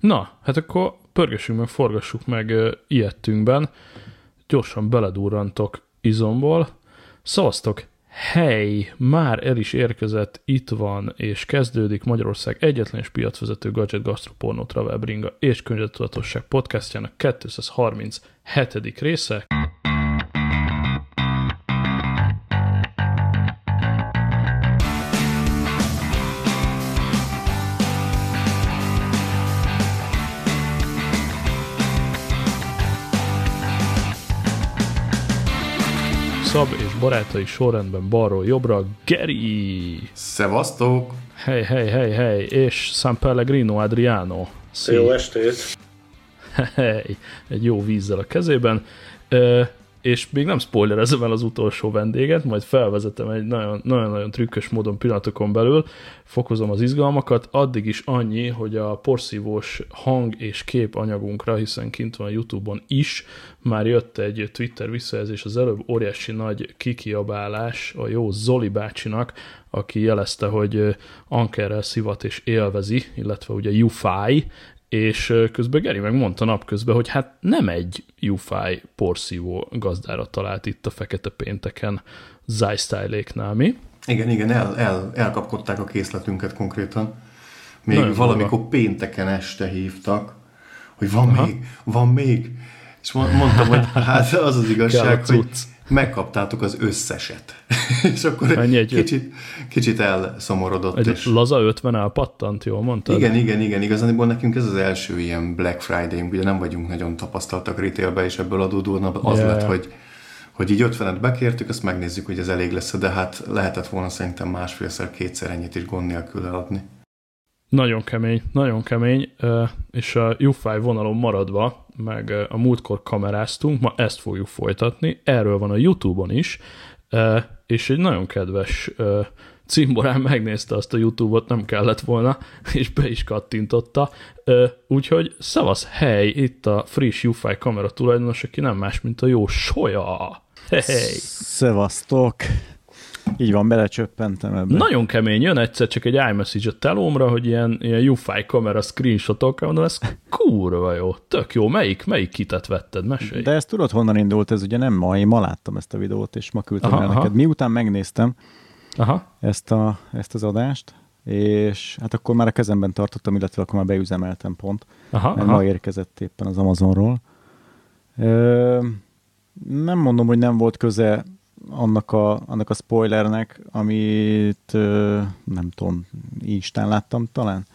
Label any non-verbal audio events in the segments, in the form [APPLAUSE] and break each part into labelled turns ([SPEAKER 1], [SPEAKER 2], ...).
[SPEAKER 1] Na, hát akkor pörgessünk meg, forgassuk meg uh, ilyettünkben. Gyorsan beledurrantok izomból. Szavaztok, hely, már el is érkezett, itt van, és kezdődik Magyarország egyetlen és piacvezető gadget gastroporno travel bringa és könyvetudatosság podcastjának 237. része. Barátai sorrendben balról jobbra, Geri!
[SPEAKER 2] Szevasztok!
[SPEAKER 1] Hely, hely, hely, hely, és San Pellegrino Adriano.
[SPEAKER 3] Szia. Jó estét!
[SPEAKER 1] Hely, egy jó vízzel a kezében. És még nem spoilerezem el az utolsó vendéget, majd felvezetem egy nagyon-nagyon trükkös módon pillanatokon belül, fokozom az izgalmakat, addig is annyi, hogy a porszívós hang és kép anyagunkra, hiszen kint van a Youtube-on is, már jött egy Twitter visszajelzés, az előbb óriási nagy kikiabálás a jó Zoli bácsinak, aki jelezte, hogy ankerrel szivat és élvezi, illetve ugye UFI, és közben Geri meg mondta napközben, hogy hát nem egy UFI porszívó gazdára talált itt a Fekete Pénteken Zystyléknál, mi?
[SPEAKER 2] Igen, igen, el, el, elkapkodták a készletünket konkrétan. Még Nagyon valamikor van. pénteken este hívtak, hogy van Aha. még, van még. És mondtam, hogy hát az az igazság, hogy megkaptátok az összeset. [LAUGHS] és akkor Ennyi egy kicsit, kicsit elszomorodott.
[SPEAKER 1] Egy és... laza 50 elpattant, jól mondtad?
[SPEAKER 2] Igen, igen, igen. Igazából nekünk ez az első ilyen Black Friday, ugye nem vagyunk nagyon tapasztaltak retailbe, és ebből adódóan az yeah. lett, hogy hogy így 50-et bekértük, azt megnézzük, hogy ez elég lesz, de hát lehetett volna szerintem másfélszer, kétszer ennyit is gond nélkül eladni.
[SPEAKER 1] Nagyon kemény, nagyon kemény, és a UFI vonalon maradva, meg a múltkor kameráztunk, ma ezt fogjuk folytatni, erről van a Youtube-on is, és egy nagyon kedves cimborán megnézte azt a Youtube-ot, nem kellett volna, és be is kattintotta. Úgyhogy szavasz hely, itt a friss UFI kamera tulajdonos, aki nem más, mint a jó Soja. Hey.
[SPEAKER 4] Szevasztok! Így van, belecsöppentem ebbe.
[SPEAKER 1] Nagyon kemény, jön egyszer csak egy iMessage a telómra, hogy ilyen, ilyen UFI kamera screenshotok, mondom, ez kurva jó, tök jó, melyik, melyik kitet vetted, mesélj.
[SPEAKER 4] De ezt tudod, honnan indult, ez ugye nem ma, én ma láttam ezt a videót, és ma küldtem aha, el neked. Miután megnéztem aha. Ezt, a, ezt az adást, és hát akkor már a kezemben tartottam, illetve akkor már beüzemeltem pont, aha, mert aha. ma érkezett éppen az Amazonról. Ö, nem mondom, hogy nem volt köze annak a, annak a spoilernek, amit nem tudom, Instán láttam talán.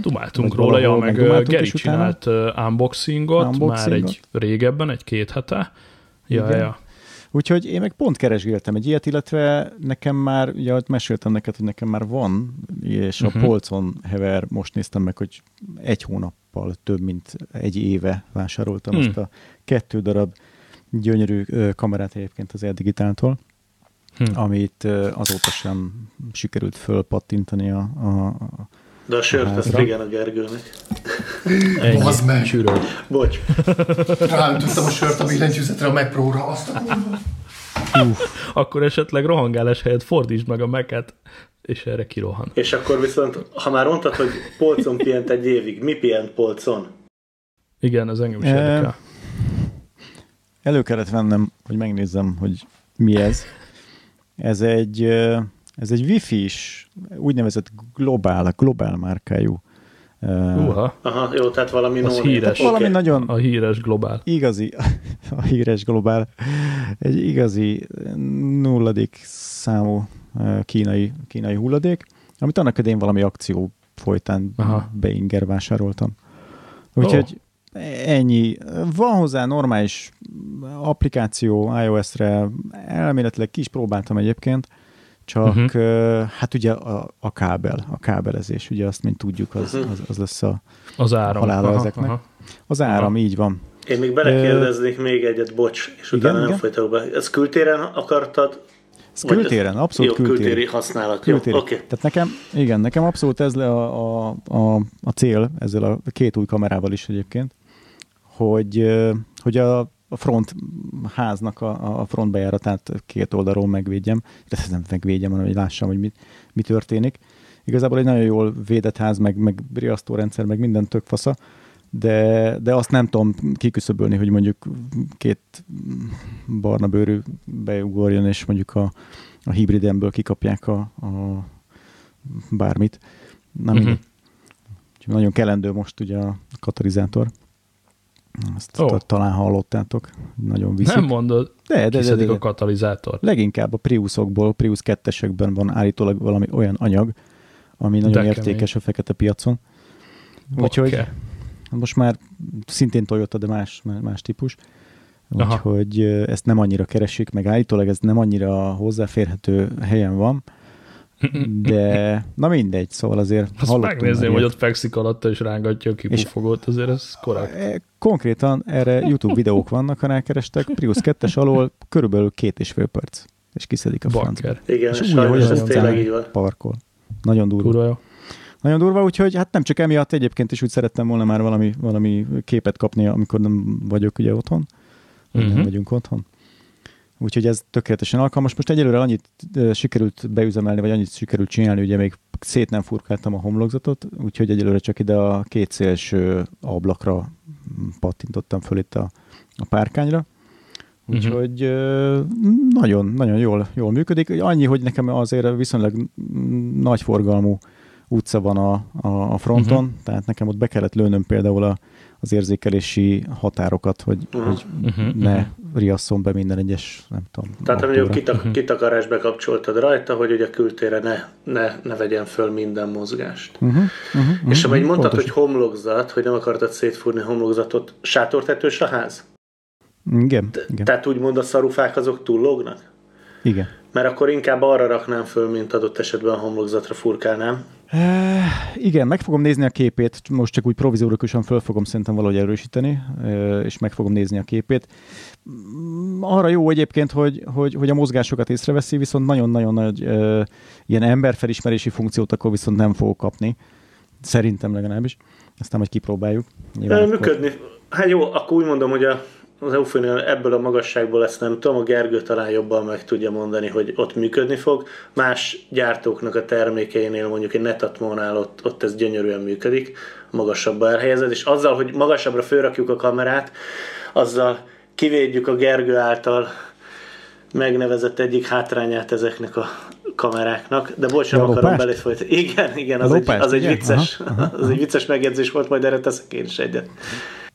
[SPEAKER 1] Dumáltunk Vagy róla, ja, meg, meg Geri csinált unboxingot, unboxingot, már egy régebben, egy-két hete. Ja, Igen. ja.
[SPEAKER 4] Úgyhogy én meg pont keresgéltem egy ilyet, illetve nekem már, ugye meséltem neked, hogy nekem már van, és uh-huh. a mhm. polcon hever, most néztem meg, hogy egy hónappal több, mint egy éve vásároltam uh-huh. ezt a kettő darab gyönyörű kamerát egyébként az Digitáltól, hmm. amit azóta sem sikerült fölpattintani a, a, a
[SPEAKER 3] de a sört azt régen a Gergőnek.
[SPEAKER 2] Az meg. Sűröd.
[SPEAKER 3] Bocs.
[SPEAKER 2] Ráöntöttem a sört a billentyűzetre a megpróra, azt
[SPEAKER 1] a Akkor esetleg rohangálás helyett fordítsd meg a meket, és erre kirohan.
[SPEAKER 3] És akkor viszont, ha már mondtad, hogy polcon pihent egy évig, mi pihent polcon?
[SPEAKER 1] Igen, az engem is érdekel.
[SPEAKER 4] Elő kellett vennem, hogy megnézzem, hogy mi ez. Ez egy, ez egy Wi-Fi-s, úgynevezett globál, globál márkájú.
[SPEAKER 3] Uh-ha. Aha, jó, tehát valami
[SPEAKER 1] az híres.
[SPEAKER 4] Valami okay. nagyon...
[SPEAKER 1] A híres globál.
[SPEAKER 4] Igazi, a híres globál. Egy igazi nulladik számú kínai, kínai hulladék, amit annak idején valami akció folytán Aha. beinger vásároltam. Úgyhogy Ennyi. Van hozzá normális applikáció iOS-re, elméletileg ki is próbáltam egyébként, csak uh-huh. hát ugye a, a kábel, a kábelezés, ugye azt, mint tudjuk, az, mhm. az, az lesz a
[SPEAKER 1] az áram.
[SPEAKER 4] halála aha, ezeknek. Aha. Az áram, aha. így van.
[SPEAKER 3] Én még belekérdeznék uh, még egyet, bocs, és igen, utána nem folytatok be. Ez kültéren akartad?
[SPEAKER 4] Ez kültéren, abszolút
[SPEAKER 3] jó, kültéri. kültéri használat. Kültéri. Jó, okay.
[SPEAKER 4] Tehát nekem, igen, nekem abszolút ez le a, a, a, a cél ezzel a két új kamerával is egyébként, hogy, hogy a, a front háznak a, a front bejáratát két oldalról megvédjem, de nem megvédjem, hanem hogy lássam, hogy mi, mi történik. Igazából egy nagyon jól védett ház, meg, meg riasztórendszer, meg minden tök fasza, de, de azt nem tudom kiküszöbölni, hogy mondjuk két barna bőrű beugorjon, és mondjuk a, a hibridemből kikapják a, a bármit. Nem uh-huh. Nagyon kelendő most ugye a katalizátor. Ezt oh. talán hallottátok. Nagyon viszik.
[SPEAKER 1] Nem mondod.
[SPEAKER 4] De, de, de, de, de.
[SPEAKER 1] a katalizátor.
[SPEAKER 4] Leginkább a Priusokból, Prius 2 van állítólag valami olyan anyag, ami nagyon de értékes kemény. a fekete piacon. Úgyhogy okay. most már szintén Toyota, de más, más típus. Úgyhogy ezt nem annyira keresik, meg állítólag ez nem annyira hozzáférhető helyen van, de na mindegy, szóval azért
[SPEAKER 1] Azt megnézném, hogy ott fekszik alatta és rángatja a kipufogót, azért ez korrekt.
[SPEAKER 4] E, konkrétan erre YouTube videók vannak, ha rákerestek, Prius 2-es alól körülbelül két és fél perc, és kiszedik a francba.
[SPEAKER 3] Igen, és sajnos ez tényleg így van.
[SPEAKER 4] Parkol. Nagyon durva. Kurva jó. Nagyon durva, úgyhogy hát nem csak emiatt egyébként is úgy szerettem volna már valami, valami képet kapni, amikor nem vagyok ugye otthon, uh-huh. nem vagyunk otthon. Úgyhogy ez tökéletesen alkalmas. Most egyelőre annyit sikerült beüzemelni, vagy annyit sikerült csinálni, ugye még szét nem furkáltam a homlokzatot, úgyhogy egyelőre csak ide a két szélső ablakra pattintottam föl itt a, a párkányra. Mhm. Úgyhogy uh-huh. nagyon, nagyon jól, jól működik. Annyi, hogy nekem azért viszonylag nagy forgalmú utca van a, a, a fronton, uh-huh. tehát nekem ott be kellett lőnöm például a, az érzékelési határokat, hogy, uh-huh. hogy uh-huh. ne riasszon be minden egyes, nem tudom.
[SPEAKER 3] Tehát mondjuk kitak, uh-huh. kitakarás bekapcsoltad rajta, hogy ugye kültére ne, ne, ne vegyen föl minden mozgást. Uh-huh. Uh-huh. És amely mondtad, Pontos. hogy homlokzat, hogy nem akartad szétfúrni homlokzatot, sátortetős a ház?
[SPEAKER 4] Igen. igen.
[SPEAKER 3] Tehát úgymond a szarufák azok túllognak?
[SPEAKER 4] Igen.
[SPEAKER 3] Mert akkor inkább arra raknám föl, mint adott esetben a homlokzatra furkálnám.
[SPEAKER 4] E, igen, meg fogom nézni a képét, most csak úgy provizórikusan föl fogom szerintem valahogy erősíteni, és meg fogom nézni a képét. Mm, arra jó egyébként, hogy, hogy, hogy a mozgásokat észreveszi, viszont nagyon-nagyon nagy e, ilyen emberfelismerési funkciót akkor viszont nem fog kapni. Szerintem legalábbis. Aztán majd kipróbáljuk.
[SPEAKER 3] Nyilván működni. Akkor... Hát jó, akkor úgy mondom, hogy a az Euphonia ebből a magasságból ezt nem tudom, a Gergő talán jobban meg tudja mondani, hogy ott működni fog. Más gyártóknak a termékeinél, mondjuk egy Netatmónál ott, ott ez gyönyörűen működik, magasabbra elhelyezett, és azzal, hogy magasabbra fölrakjuk a kamerát, azzal kivédjük a Gergő által megnevezett egyik hátrányát ezeknek a kameráknak, de bocs, nem akarom belé folytani. Igen, igen, az, egy, az, egy vicces, aha, aha. az egy vicces megjegyzés volt, majd erre teszek én is egyet.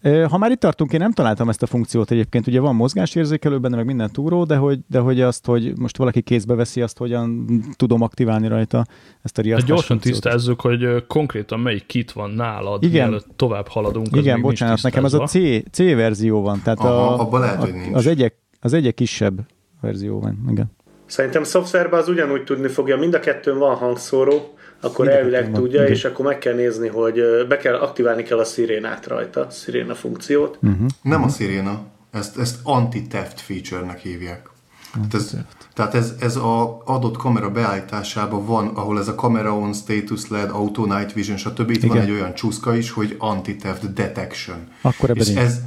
[SPEAKER 4] Ha már itt tartunk, én nem találtam ezt a funkciót egyébként, ugye van mozgásérzékelő benne, meg minden túró, de hogy, de hogy azt, hogy most valaki kézbe veszi, azt hogyan tudom aktiválni rajta ezt a riasztás
[SPEAKER 1] Gyorsan funkciót. tisztázzuk, hogy konkrétan melyik kit van nálad, Igen. mielőtt tovább haladunk.
[SPEAKER 4] Igen, bocsánat, nekem ez a C, C verzió van, tehát Aha, a, lehet, a, az, egyek, az egyek kisebb verzió van. Igen.
[SPEAKER 3] Szerintem szoftverben az ugyanúgy tudni fogja, mind a kettőn van hangszóró, akkor elvileg tudja, és akkor meg kell nézni, hogy be kell, aktiválni kell a szirénát rajta, sziréna funkciót.
[SPEAKER 2] Uh-huh. Nem a sziréna, ezt, ezt anti-theft feature-nek hívják. Hát ez, tehát ez, ez a adott kamera beállításában van, ahol ez a camera on status LED, auto night vision, stb. Itt Igen. van egy olyan csúszka is, hogy anti-theft detection.
[SPEAKER 4] Akkor ebben
[SPEAKER 2] és, ez,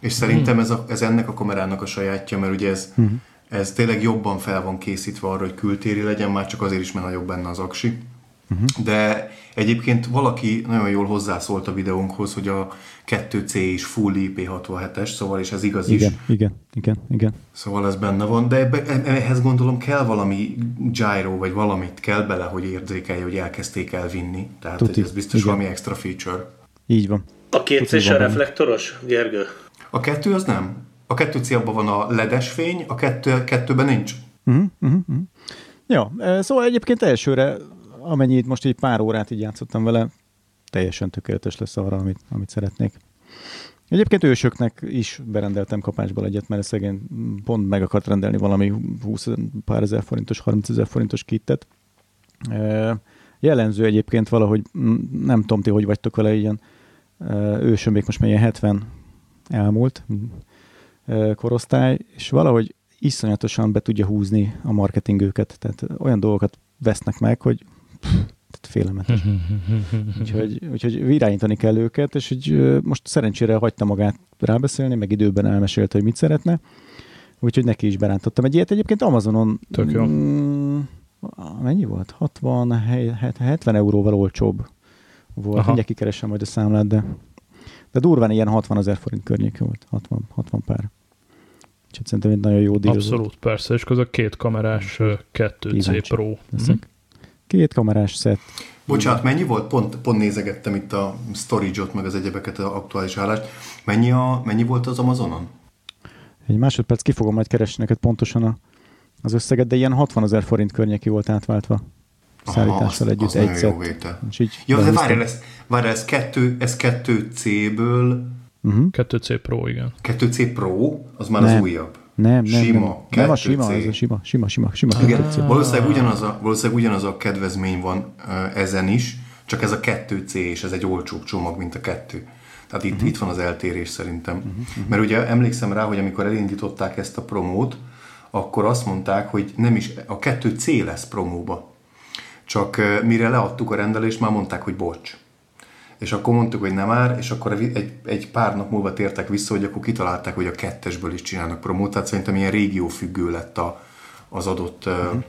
[SPEAKER 2] és szerintem ez, a, ez ennek a kamerának a sajátja, mert ugye ez, uh-huh. ez tényleg jobban fel van készítve arra, hogy kültéri legyen, már csak azért is, mert nagyobb benne az aksi. Uh-huh. De egyébként valaki nagyon jól hozzászólt a videónkhoz, hogy a 2C is full IP67-es, szóval és ez igaz
[SPEAKER 4] igen,
[SPEAKER 2] is.
[SPEAKER 4] Igen, igen, igen.
[SPEAKER 2] Szóval ez benne van, de ebbe, e, ehhez gondolom kell valami gyro, vagy valamit kell bele, hogy érzékelje, hogy elkezdték elvinni. Tehát Tuti, ez biztos igen. valami extra feature.
[SPEAKER 4] Így van.
[SPEAKER 3] A két c a reflektoros, Gergő?
[SPEAKER 2] A kettő az nem. A kettő C abban van a ledes fény, a kettő, kettőben nincs. Uh-huh,
[SPEAKER 4] uh-huh. Ja, szóval egyébként elsőre amennyit most egy pár órát így játszottam vele, teljesen tökéletes lesz arra, amit, amit szeretnék. Egyébként ősöknek is berendeltem kapásból egyet, mert szegény pont meg akart rendelni valami 20 pár ezer forintos, 30 ezer forintos kittet. Jellemző egyébként valahogy, nem tudom ti, hogy vagytok vele ilyen, ősöm még most már ilyen 70 elmúlt korosztály, és valahogy iszonyatosan be tudja húzni a marketing őket, tehát olyan dolgokat vesznek meg, hogy tehát félelmetes. úgyhogy, úgyhogy irányítani kell őket, és hogy most szerencsére hagyta magát rábeszélni, meg időben elmesélte, hogy mit szeretne, úgyhogy neki is berántottam egy ilyet. Egyébként Amazonon
[SPEAKER 1] Tök jó. Mm,
[SPEAKER 4] mennyi volt? 60, 70 euróval olcsóbb volt. Aha. Mindjárt kikeresem majd a számlát, de, De durván ilyen 60 ezer forint környéke volt, 60, 60 pár. Úgyhogy szerintem egy nagyon jó díj
[SPEAKER 1] Abszolút, volt. persze, és az a két kamerás 2C Pro.
[SPEAKER 4] Mm. Két kamerás szett.
[SPEAKER 2] Bocsánat, mennyi volt? Pont, pont nézegettem itt a storage-ot, meg az egyebeket, az aktuális állást. Mennyi, a, mennyi volt az Amazonon?
[SPEAKER 4] Egy másodperc, ki fogom majd keresni neked pontosan a, az összeget, de ilyen 60 ezer forint környéki volt átváltva szállítással együtt
[SPEAKER 2] az egy jó vétel.
[SPEAKER 4] így
[SPEAKER 2] ja, de várj, ez, várj, ez, kettő, ez 2C-ből...
[SPEAKER 1] Uh-huh. 2C Pro, igen.
[SPEAKER 2] 2C Pro, az már nem. az újabb.
[SPEAKER 4] Nem, nem,
[SPEAKER 2] sima,
[SPEAKER 4] nem. nem a sima, ez a sima, sima, sima, sima.
[SPEAKER 2] Igen, valószínűleg, ugyanaz a, valószínűleg ugyanaz a kedvezmény van ezen is, csak ez a 2C, és ez egy olcsóbb csomag, mint a kettő. Tehát itt, uh-huh. itt van az eltérés szerintem. Uh-huh. Mert ugye emlékszem rá, hogy amikor elindították ezt a promót, akkor azt mondták, hogy nem is, a 2C lesz promóba. Csak mire leadtuk a rendelést, már mondták, hogy bocs. És akkor mondtuk, hogy nem már, és akkor egy, egy pár nap múlva tértek vissza, hogy akkor kitalálták, hogy a kettesből is csinálnak promót, tehát szerintem ilyen régiófüggő lett a, az adott, uh-huh.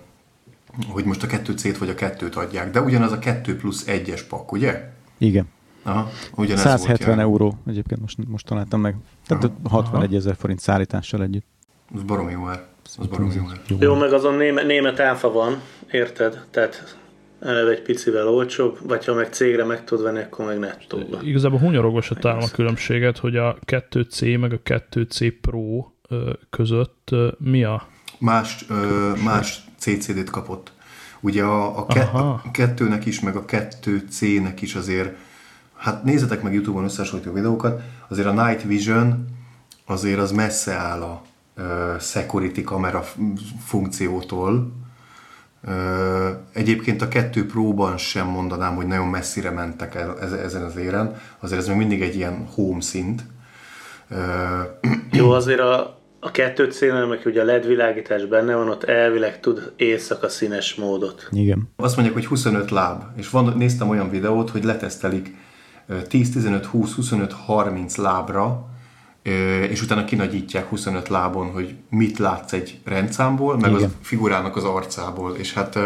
[SPEAKER 2] hogy most a kettő c vagy a kettőt adják. De ugyanaz a kettő plusz egyes pak, ugye?
[SPEAKER 4] Igen.
[SPEAKER 2] Aha,
[SPEAKER 4] 170 volt euró, egyébként most, most találtam meg. Tehát Aha. 61 ezer forint szállítással együtt.
[SPEAKER 2] Az baromi jó ár. Az baromi jó ár.
[SPEAKER 3] Jó, meg azon német, német áfa van, érted? Tehát eleve egy picivel olcsóbb, vagy ha meg cégre meg tud venni, akkor meg nettóba.
[SPEAKER 1] Igazából hunyorogos a talán a különbséget, hogy a 2C meg a 2C Pro között mi a...
[SPEAKER 2] Más, ö, más CCD-t kapott. Ugye a, a, ke- a kettőnek is, meg a 2C-nek is azért, hát nézzetek meg Youtube-on összehasonlító videókat, azért a Night Vision azért az messze áll a uh, security kamera funkciótól, Egyébként a kettő próban sem mondanám, hogy nagyon messzire mentek el ezen az éren, azért ez még mindig egy ilyen home szint.
[SPEAKER 3] Jó, azért a, a kettő célnál, meg ugye a LED világítás benne van, ott elvileg tud éjszaka színes módot.
[SPEAKER 4] Igen.
[SPEAKER 2] Azt mondják, hogy 25 láb, és van, néztem olyan videót, hogy letesztelik 10, 15, 20, 25, 30 lábra, és utána kinagyítják 25 lábon, hogy mit látsz egy rendszámból, meg Igen. az figurának az arcából, és hát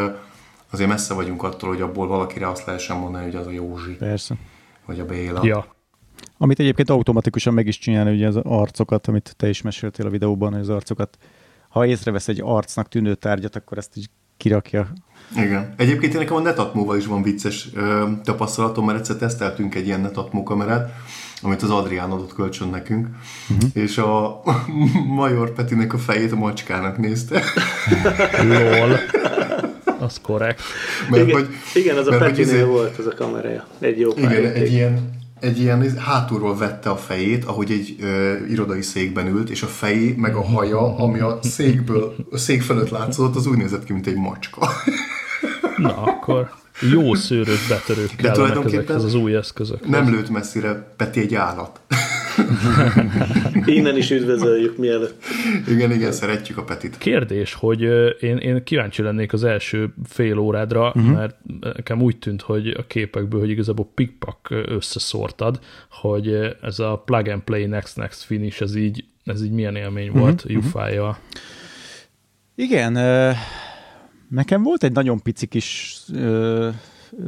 [SPEAKER 2] azért messze vagyunk attól, hogy abból valakire azt lehessen mondani, hogy az a Józsi.
[SPEAKER 4] Persze.
[SPEAKER 2] Vagy a Béla.
[SPEAKER 1] Ja.
[SPEAKER 4] Amit egyébként automatikusan meg is csinálni, ugye az arcokat, amit te is meséltél a videóban, hogy az arcokat, ha észrevesz egy arcnak tűnő tárgyat, akkor ezt így kirakja.
[SPEAKER 2] Igen. Egyébként nekem a Netatmóval is van vicces ö, tapasztalatom, mert egyszer teszteltünk egy ilyen Netatmó kamerát, amit az Adrián adott kölcsön nekünk, uh-huh. és a [LAUGHS] Major Petinek a fejét a macskának nézte. [LAUGHS]
[SPEAKER 1] Lol. Az korrekt.
[SPEAKER 3] Mert, igen, hogy, igen, az a Petinél izé, volt az a kamerája. Egy jó
[SPEAKER 2] Igen, egy ilyen, egy ilyen hátulról vette a fejét, ahogy egy ö, irodai székben ült, és a fejé, meg a haja, ami a székből, a szék fölött látszott, az úgy nézett ki, mint egy macska.
[SPEAKER 1] Na, akkor jó szőrös betörők De kellenek ezekhez az új eszközök.
[SPEAKER 2] Nem lőtt messzire, Peti egy állat. [LAUGHS]
[SPEAKER 3] Innen is üdvözöljük mielőtt.
[SPEAKER 2] Igen, igen, szeretjük a Petit.
[SPEAKER 1] Kérdés, hogy én, én kíváncsi lennék az első fél órádra, uh-huh. mert nekem úgy tűnt, hogy a képekből, hogy igazából pikpak összeszórtad, hogy ez a plug and play next next finish, ez így, ez így milyen élmény uh-huh. volt uh-huh. Jufája.
[SPEAKER 4] Igen, uh Nekem volt egy nagyon pici kis ö,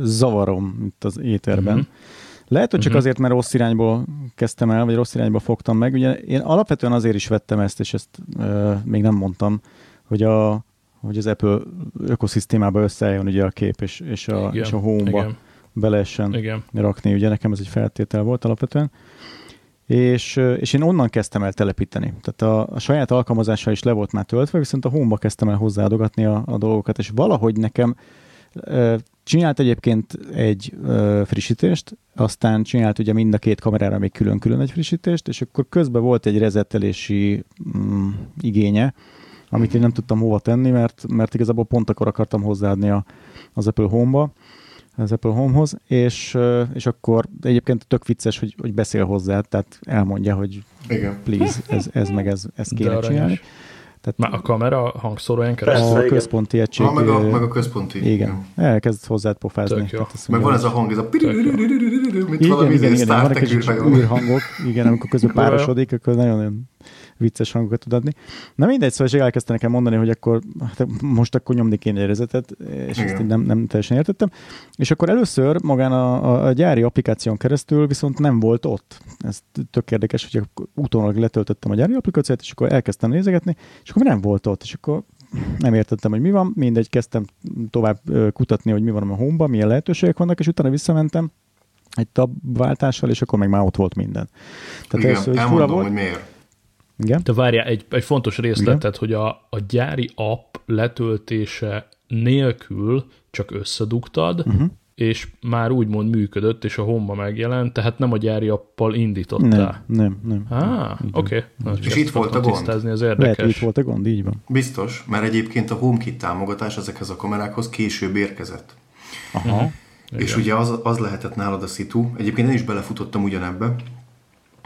[SPEAKER 4] zavarom itt az éterben. Uh-huh. Lehet, hogy csak uh-huh. azért, mert rossz irányból kezdtem el, vagy rossz irányba fogtam meg. Ugye én alapvetően azért is vettem ezt, és ezt ö, még nem mondtam, hogy a hogy az Apple ökoszisztémába összeálljon ugye a kép, és, és a, igen, és a home-ba be lehessen igen. rakni. Ugye nekem ez egy feltétel volt alapvetően és, és én onnan kezdtem el telepíteni. Tehát a, a saját alkalmazása is le volt már töltve, viszont a home kezdtem el hozzáadogatni a, a dolgokat, és valahogy nekem csinált egyébként egy frissítést, aztán csinált ugye mind a két kamerára még külön-külön egy frissítést, és akkor közben volt egy rezettelési mm, igénye, amit én nem tudtam hova tenni, mert, mert igazából pont akkor akartam hozzáadni a, az Apple Home-ba, az Apple Home-hoz, és, és akkor egyébként tök vicces, hogy, hogy beszél hozzá, tehát elmondja, hogy
[SPEAKER 2] Igen.
[SPEAKER 4] please, ez, ez meg ez, ez kéne csinálni.
[SPEAKER 1] Tehát Már a kamera hangszóróján
[SPEAKER 4] keresztül? A központi egység.
[SPEAKER 2] Ah, meg, a, meg a központi.
[SPEAKER 4] Igen. igen. Elkezd hozzád pofázni.
[SPEAKER 2] Meg van ez a hang, ez a mint
[SPEAKER 4] igen, valami igen, igen, Star Trek űrhangok. Igen, amikor közben párosodik, akkor nagyon, nagyon vicces hangokat tud adni. Na mindegy, szóval elkezdte nekem mondani, hogy akkor hát most akkor nyomni kéne érezetet, és Igen. ezt nem, nem teljesen értettem. És akkor először magán a, a, a gyári applikáción keresztül viszont nem volt ott. Ez tök érdekes, hogy utólag letöltöttem a gyári applikációt, és akkor elkezdtem nézegetni, és akkor nem volt ott, és akkor nem értettem, hogy mi van, mindegy, kezdtem tovább kutatni, hogy mi van a home milyen lehetőségek vannak, és utána visszamentem egy tabváltással, és akkor meg már ott volt minden.
[SPEAKER 2] Tehát Igen, ez, hogy elmondom, volt. hogy miért.
[SPEAKER 1] Igen? Te várjál, egy, egy fontos részletet, hogy a, a gyári app letöltése nélkül csak összedugtad, uh-huh és már úgymond működött, és a homba megjelent, tehát nem a gyári appal indítottál.
[SPEAKER 4] Nem, nem,
[SPEAKER 1] nem. Ah, oké. Okay.
[SPEAKER 2] És itt volt a gond.
[SPEAKER 1] Az érdekes. Lehet,
[SPEAKER 4] itt volt a gond, így van.
[SPEAKER 2] Biztos, mert egyébként a HomeKit támogatás ezekhez a kamerákhoz később érkezett.
[SPEAKER 4] Aha.
[SPEAKER 2] És Igen. ugye az, az lehetett nálad a szitu, egyébként én is belefutottam ugyanebbe,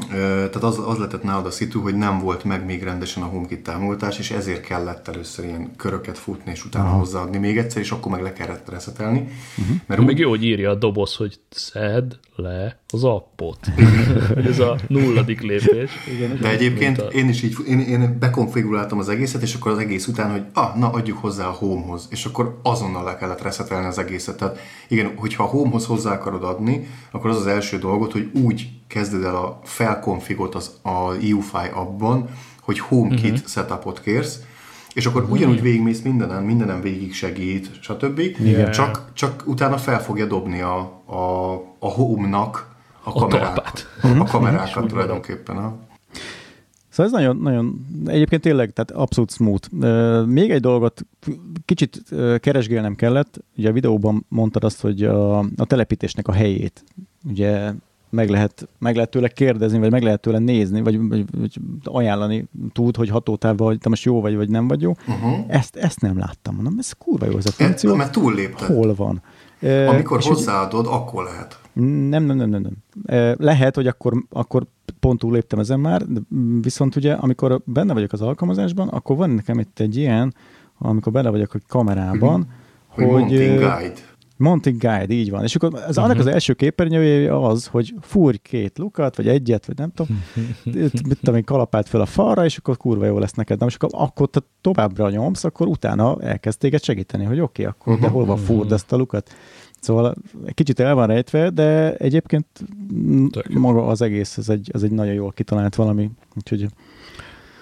[SPEAKER 2] tehát az, az lehetett nálad a szitu, hogy nem volt meg még rendesen a HomeKit támogatás, és ezért kellett először ilyen köröket futni, és utána Aha. hozzáadni még egyszer, és akkor meg le kellett reszetelni.
[SPEAKER 1] Uh-huh. Mert úgy... Még jó, hogy írja a doboz, hogy szed le az appot. [LAUGHS] Ez a nulladik lépés.
[SPEAKER 2] Igen, De egyébként a... én is így, én, én bekonfiguráltam az egészet, és akkor az egész után, hogy ah, na adjuk hozzá a homehoz, és akkor azonnal le kellett reszetelni az egészet. Tehát igen, hogyha a homehoz hozzá akarod adni, akkor az az első dolgot, hogy úgy kezded el a felkonfigot az, a UFI abban, hogy HomeKit uh-huh. setupot kérsz, és akkor ugyanúgy végigmész mindenen, mindenen végig segít, stb. Yeah. Csak, csak utána fel fogja dobni a, a, a home-nak a, a kamerák, a, a kamerákat tulajdonképpen. Ha.
[SPEAKER 4] Szóval ez nagyon, nagyon, egyébként tényleg, tehát abszolút smooth. Még egy dolgot kicsit keresgélnem kellett, ugye a videóban mondtad azt, hogy a, a telepítésnek a helyét, ugye meg lehet, meg lehet tőle kérdezni, vagy meg lehet tőle nézni, vagy, vagy, vagy ajánlani tud, hogy hatótávban, hogy te most jó vagy, vagy nem vagy jó. Uh-huh. Ezt, ezt nem láttam. Mondom, ez kurva jó ez a funkció.
[SPEAKER 2] Mert túllépted.
[SPEAKER 4] Hol van?
[SPEAKER 2] Amikor e, hozzáadod, akkor lehet.
[SPEAKER 4] Nem, nem, nem, nem. nem. Lehet, hogy akkor, akkor pont túl léptem ezen már, viszont ugye, amikor benne vagyok az alkalmazásban, akkor van nekem itt egy ilyen, amikor benne vagyok a kamerában, uh-huh. hogy...
[SPEAKER 2] hogy guide.
[SPEAKER 4] Mounting Guide, így van. És akkor az, uh-huh. annak az első képernyője az, hogy fúrj két lukat, vagy egyet, vagy nem tudom, mit tudom én, kalapált fel a falra, és akkor kurva jó lesz neked. De most akkor, akkor te továbbra nyomsz, akkor utána elkezd téged segíteni, hogy oké, okay, akkor uh-huh. de hol van fúrd ezt a lukat. Szóval egy kicsit el van rejtve, de egyébként Tök. maga az egész, az egy, az egy nagyon jól kitalált valami. Úgyhogy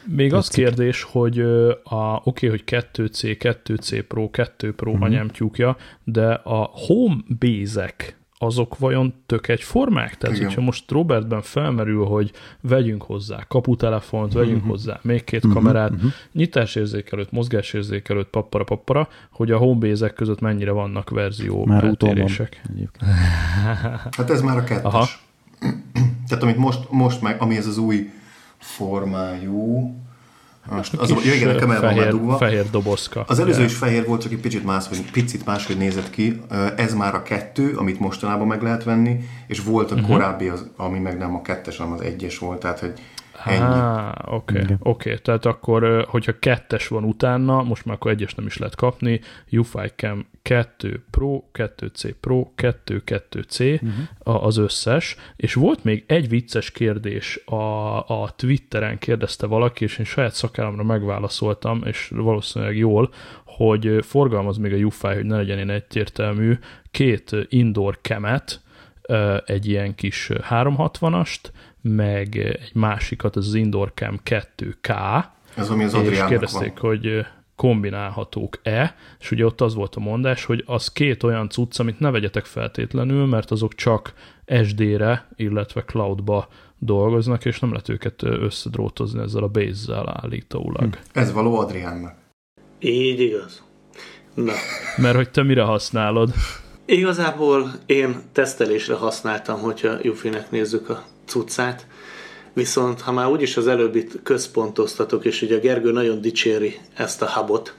[SPEAKER 1] még az kérdés, hogy a, oké, okay, hogy 2C, 2C Pro, 2 Pro uh-huh. anyámtyúkja, de a home base azok vajon tök egyformák? Tehát, Igen. hogyha most Robertben felmerül, hogy vegyünk hozzá kaputelefont, vegyünk uh-huh. hozzá még két uh-huh. kamerát, uh-huh. nyitásérzékelőt, mozgásérzékelőt, pappara, pappara, hogy a homebase között mennyire vannak verzió
[SPEAKER 4] már eltérések.
[SPEAKER 2] Hát ez már a kettes. Aha. Tehát amit most, most meg, ami ez az új formájú, most az, igen, kamera fehér, dugva.
[SPEAKER 1] fehér dobozka.
[SPEAKER 2] Az előző is fehér volt, csak egy picit máshogy, picit máshogy nézett ki. Ez már a kettő, amit mostanában meg lehet venni, és volt a uh-huh. korábbi, az, ami meg nem a kettes, hanem az egyes volt, tehát hogy Ennyi.
[SPEAKER 1] oké, okay, okay. Tehát akkor, hogyha kettes van utána, most már akkor egyes nem is lehet kapni, UFI Cam 2 Pro, 2C Pro, 2 2C uh-huh. az összes, és volt még egy vicces kérdés a, a Twitteren kérdezte valaki, és én saját szakállamra megválaszoltam, és valószínűleg jól, hogy forgalmaz még a UFI, hogy ne legyen én egyértelmű, két indoor kemet, egy ilyen kis 360-ast, meg egy másikat, az, Indoor Cam 2K,
[SPEAKER 2] Ez ami az
[SPEAKER 1] és kérdezték, van. hogy kombinálhatók-e, és ugye ott az volt a mondás, hogy az két olyan cucc, amit ne vegyetek feltétlenül, mert azok csak SD-re, illetve cloudba dolgoznak, és nem lehet őket összedrótozni ezzel a base-zel állítólag.
[SPEAKER 2] Hm. Ez való Adriánnak.
[SPEAKER 3] Így igaz. Na.
[SPEAKER 1] Mert hogy te mire használod?
[SPEAKER 3] Igazából én tesztelésre használtam, hogyha Jufinek nézzük a cuccát. Viszont ha már úgyis az előbbit központoztatok, és ugye a Gergő nagyon dicséri ezt a hubot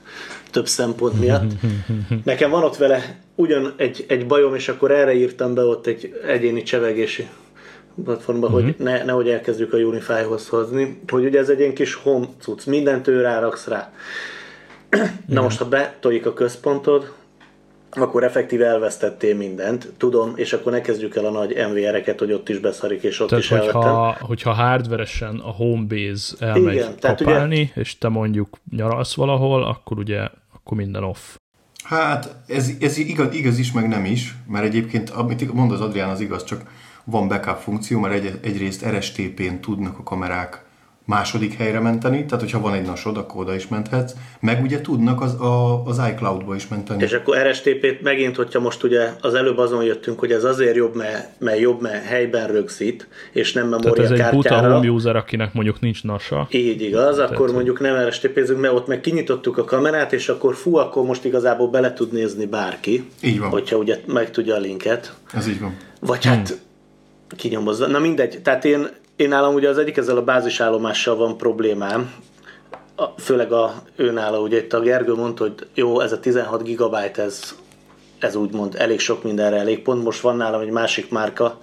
[SPEAKER 3] több szempont miatt. [LAUGHS] Nekem van ott vele ugyan egy, egy bajom, és akkor erre írtam be ott egy egyéni csevegési platformba, uh-huh. hogy mhm. ne, nehogy elkezdjük a Unify-hoz hozni, hogy ugye ez egy ilyen kis home cucc, mindent ő ráraksz rá. [CLEARS THROAT] Na most, ha betoljuk a központod, akkor effektíve elvesztettél mindent, tudom, és akkor ne kezdjük el a nagy MVR-eket, hogy ott is beszarik, és ott
[SPEAKER 1] tehát,
[SPEAKER 3] is
[SPEAKER 1] hogyha, elvettem. hogyha hardveresen a Homebase elmegy Igen, kapálni, ugye... és te mondjuk nyaralsz valahol, akkor ugye akkor minden off.
[SPEAKER 2] Hát ez, ez igaz, igaz is, meg nem is, mert egyébként, amit mond az Adrián, az igaz, csak van backup funkció, mert egy, egyrészt RSTP-n tudnak a kamerák második helyre menteni, tehát hogyha van egy nasod, akkor oda is menthetsz, meg ugye tudnak az, a, az iCloud-ba is menteni.
[SPEAKER 3] És akkor RSTP-t megint, hogyha most ugye az előbb azon jöttünk, hogy ez azért jobb, mert, mert jobb, mert helyben rögzít, és nem memória
[SPEAKER 1] Tehát ez egy buta home user, akinek mondjuk nincs nasa.
[SPEAKER 3] Így igaz, Tehát akkor mondjuk nem RSTP-zünk, mert ott meg kinyitottuk a kamerát, és akkor fú, akkor most igazából bele tud nézni bárki.
[SPEAKER 2] Így van.
[SPEAKER 3] Hogyha ugye megtudja a linket.
[SPEAKER 2] Ez így van.
[SPEAKER 3] Vagy hát hmm kinyomozza. Na mindegy, tehát én, én nálam ugye az egyik ezzel a bázisállomással van problémám, a, főleg a őnála, ugye itt a Gergő mondta, hogy jó, ez a 16 gigabyte, ez, ez úgymond elég sok mindenre elég pont. Most van nálam egy másik márka,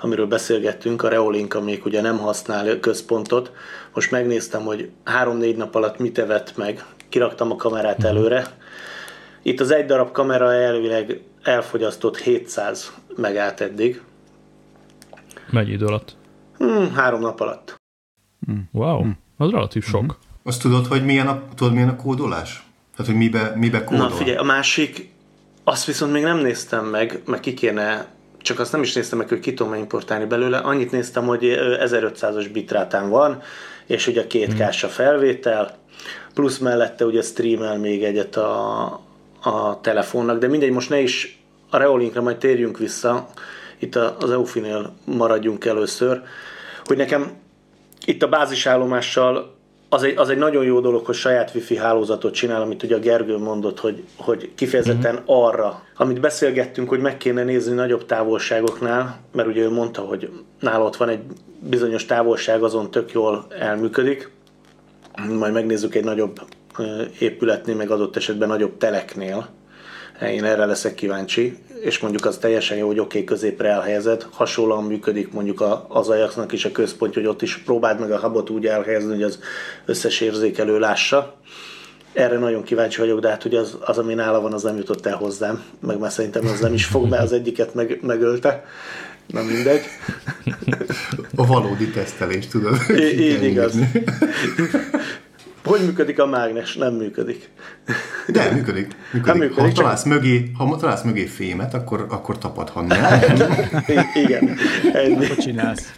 [SPEAKER 3] amiről beszélgettünk, a Reolink, amelyik ugye nem használ központot. Most megnéztem, hogy 3-4 nap alatt mit evett meg, kiraktam a kamerát mhm. előre. Itt az egy darab kamera elvileg elfogyasztott 700 megát eddig,
[SPEAKER 1] Mennyi idő alatt?
[SPEAKER 3] Hmm, három nap alatt.
[SPEAKER 1] Hmm. Wow, hmm. az relatív sok. Hmm.
[SPEAKER 2] Azt tudod, hogy milyen a, tudod, milyen a kódolás? Tehát, hogy mibe, mibe kódol?
[SPEAKER 3] Na figyelj, a másik, azt viszont még nem néztem meg, meg ki kéne, csak azt nem is néztem meg, hogy ki tudom importálni belőle. Annyit néztem, hogy 1500-as bitrátán van, és ugye két hmm. a felvétel, plusz mellette ugye streamel még egyet a, a telefonnak, de mindegy, most ne is a Reolinkra majd térjünk vissza, itt az EUFI-nél maradjunk először, hogy nekem itt a bázisállomással az egy, az egy nagyon jó dolog, hogy saját wifi hálózatot csinál, amit ugye a Gergő mondott, hogy, hogy kifejezetten mm-hmm. arra, amit beszélgettünk, hogy meg kéne nézni nagyobb távolságoknál, mert ugye ő mondta, hogy nála ott van egy bizonyos távolság, azon tök jól elműködik, majd megnézzük egy nagyobb épületnél, meg adott esetben nagyobb teleknél, én erre leszek kíváncsi, és mondjuk az teljesen jó, hogy oké, okay, középre elhelyezed. Hasonlóan működik mondjuk az Ajaxnak is a központja, hogy ott is próbáld meg a hubot úgy elhelyezni, hogy az összes érzékelő lássa. Erre nagyon kíváncsi vagyok, de hát ugye az, az ami nála van, az nem jutott el hozzám, meg már szerintem az nem is fog, mert az egyiket meg, megölte. Na mindegy.
[SPEAKER 2] A valódi tesztelés, tudod?
[SPEAKER 3] Így igaz. Hogy működik a mágnes? Nem működik.
[SPEAKER 2] De működik. működik. Hát működik ha, találsz mögé, ha találsz mögé fémet, akkor, akkor tapadhat, [LAUGHS] nem?
[SPEAKER 3] Igen.
[SPEAKER 1] Ennyi. Hogy csinálsz?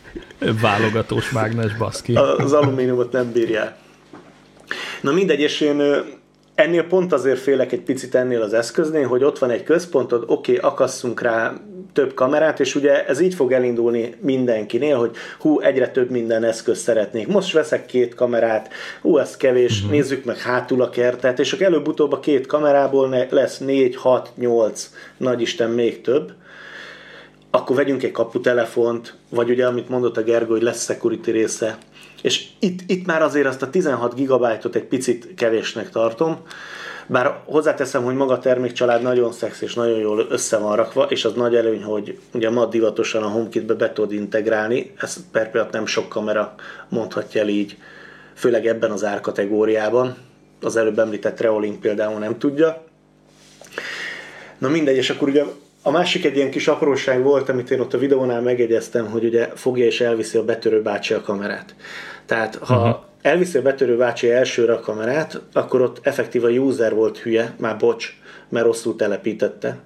[SPEAKER 1] Válogatós mágnes, baszki.
[SPEAKER 3] Az alumíniumot nem bírja. Na mindegy, és én ennél pont azért félek egy picit ennél az eszköznél, hogy ott van egy központod, oké, okay, akasszunk rá több kamerát, és ugye ez így fog elindulni mindenkinél, hogy hú, egyre több minden eszköz szeretnék. Most veszek két kamerát, hú, ez kevés, uh-huh. nézzük meg hátul a kertet, és akkor előbb-utóbb a két kamerából lesz négy, hat, nyolc, nagyisten még több, akkor vegyünk egy kaputelefont, vagy ugye, amit mondott a Gergő, hogy lesz security része, és itt, itt már azért azt a 16 gigabájtot egy picit kevésnek tartom, bár hozzáteszem, hogy maga a termékcsalád nagyon szex és nagyon jól össze van rakva, és az nagy előny, hogy ugye ma divatosan a HomeKit-be be tudod integrálni, ezt per nem sok kamera mondhatja el így, főleg ebben az árkategóriában. Az előbb említett Reolink például nem tudja. Na mindegy, és akkor ugye a másik egy ilyen kis apróság volt, amit én ott a videónál megjegyeztem, hogy ugye fogja és elviszi a betörő bácsi a kamerát. Tehát ha uh-huh. elviszi a betörő bácsi elsőre a kamerát, akkor ott effektív a user volt hülye, már bocs, mert rosszul telepítette.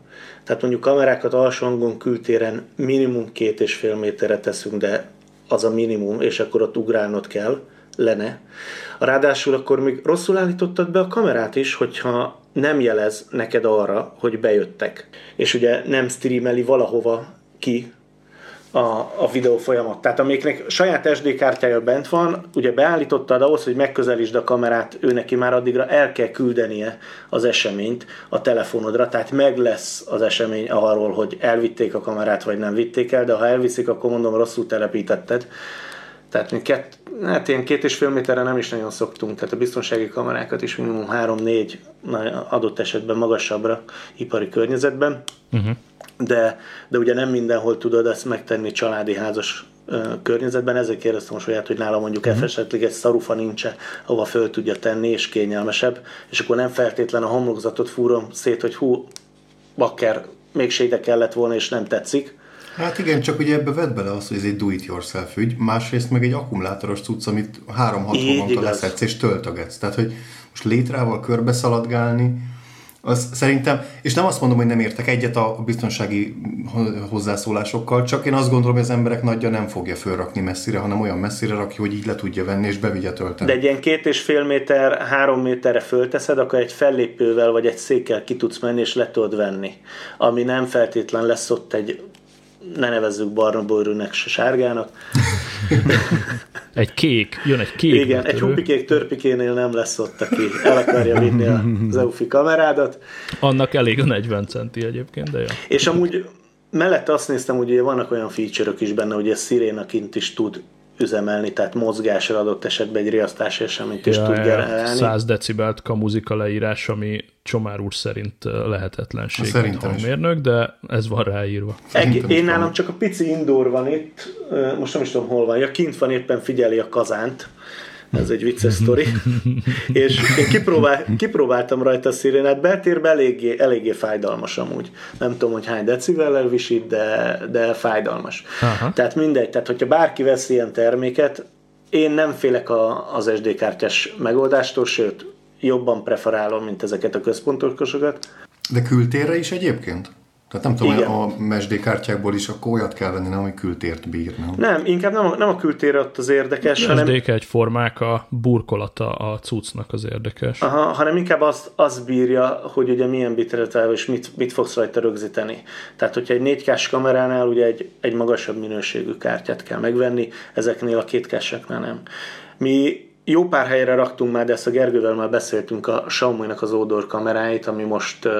[SPEAKER 3] Tehát mondjuk kamerákat alsó kültéren minimum két és fél méterre teszünk, de az a minimum, és akkor ott ugrálnod kell, lenne. Ráadásul akkor még rosszul állítottad be a kamerát is, hogyha nem jelez neked arra, hogy bejöttek. És ugye nem streameli valahova ki a, a videó folyamat. Tehát amiknek saját SD kártyája bent van, ugye beállítottad ahhoz, hogy megközelítsd a kamerát, ő neki már addigra el kell küldenie az eseményt a telefonodra, tehát meg lesz az esemény arról, hogy elvitték a kamerát, vagy nem vitték el, de ha elviszik, akkor mondom, rosszul telepítetted. Tehát mi hát ilyen két és fél méterre nem is nagyon szoktunk, tehát a biztonsági kamerákat is minimum 3-4 adott esetben magasabbra ipari környezetben. Uh-huh de, de ugye nem mindenhol tudod ezt megtenni családi házas környezetben, ezért kérdeztem most olyat, hogy nála mondjuk uh-huh. esetleg egy szarufa nincs ahova föl tudja tenni, és kényelmesebb, és akkor nem feltétlen a homlokzatot fúrom szét, hogy hú, bakker mégse ide kellett volna, és nem tetszik.
[SPEAKER 2] Hát igen, csak ugye ebbe vedd bele azt, hogy ez egy do-it-yourself ügy, másrészt meg egy akkumulátoros cucc, amit 3-6 havonta leszedsz és töltögetsz. Tehát, hogy most létrával körbe szaladgálni, az szerintem, és nem azt mondom, hogy nem értek egyet a biztonsági hozzászólásokkal, csak én azt gondolom, hogy az emberek nagyja nem fogja fölrakni messzire, hanem olyan messzire rakja, hogy így le tudja venni és bevigye tölteni.
[SPEAKER 3] De egy ilyen két és fél méter, három méterre fölteszed, akkor egy fellépővel vagy egy székkel ki tudsz menni és le tudod venni. Ami nem feltétlen lesz ott egy ne nevezzük barna bőrűnek se sárgának. [LAUGHS]
[SPEAKER 1] egy kék, jön egy kék.
[SPEAKER 3] Igen, egy hupikék törpikénél nem lesz ott, aki el akarja vinni [LAUGHS] az EUFI kamerádat.
[SPEAKER 1] Annak elég a 40 centi egyébként, de jó.
[SPEAKER 3] És amúgy mellette azt néztem, hogy vannak olyan feature is benne, hogy ez szirénaként is tud üzemelni, tehát mozgásra adott esetben egy riasztás eseményt is ja, tud generálni.
[SPEAKER 1] 100 decibelt kamuzika leírás, ami Csomár úr szerint lehetetlenség, Szerintem mint mérnök, de ez van ráírva.
[SPEAKER 3] Eg- én nálam csak a pici indoor van itt, most nem is tudom hol van, ja kint van éppen figyeli a kazánt, ez egy vicces sztori. és én kipróbál, kipróbáltam rajta a szirénát, beltérben eléggé, eléggé fájdalmas amúgy. Nem tudom, hogy hány decibellel visít, de, de fájdalmas. Aha. Tehát mindegy, tehát hogyha bárki vesz ilyen terméket, én nem félek a, az SD kártyás megoldástól, sőt, jobban preferálom, mint ezeket a központosokat.
[SPEAKER 2] De kültérre is egyébként? Tehát nem tudom, Igen. a MSD kártyákból is akkor olyat kell venni, nem, ami kültért bír, nem?
[SPEAKER 3] Nem, inkább nem a, nem a kültér ott az érdekes,
[SPEAKER 1] MSD hanem... egy formák, a burkolata a cuccnak az érdekes.
[SPEAKER 3] Aha, hanem inkább az, az bírja, hogy ugye milyen bitretel és mit, mit fogsz rajta rögzíteni. Tehát, hogyha egy 4 k kameránál ugye egy, egy magasabb minőségű kártyát kell megvenni, ezeknél a két káseknál nem. Mi jó pár helyre raktunk már, de ezt a Gergővel már beszéltünk a Xiaomi-nak az Odor kameráit, ami most uh,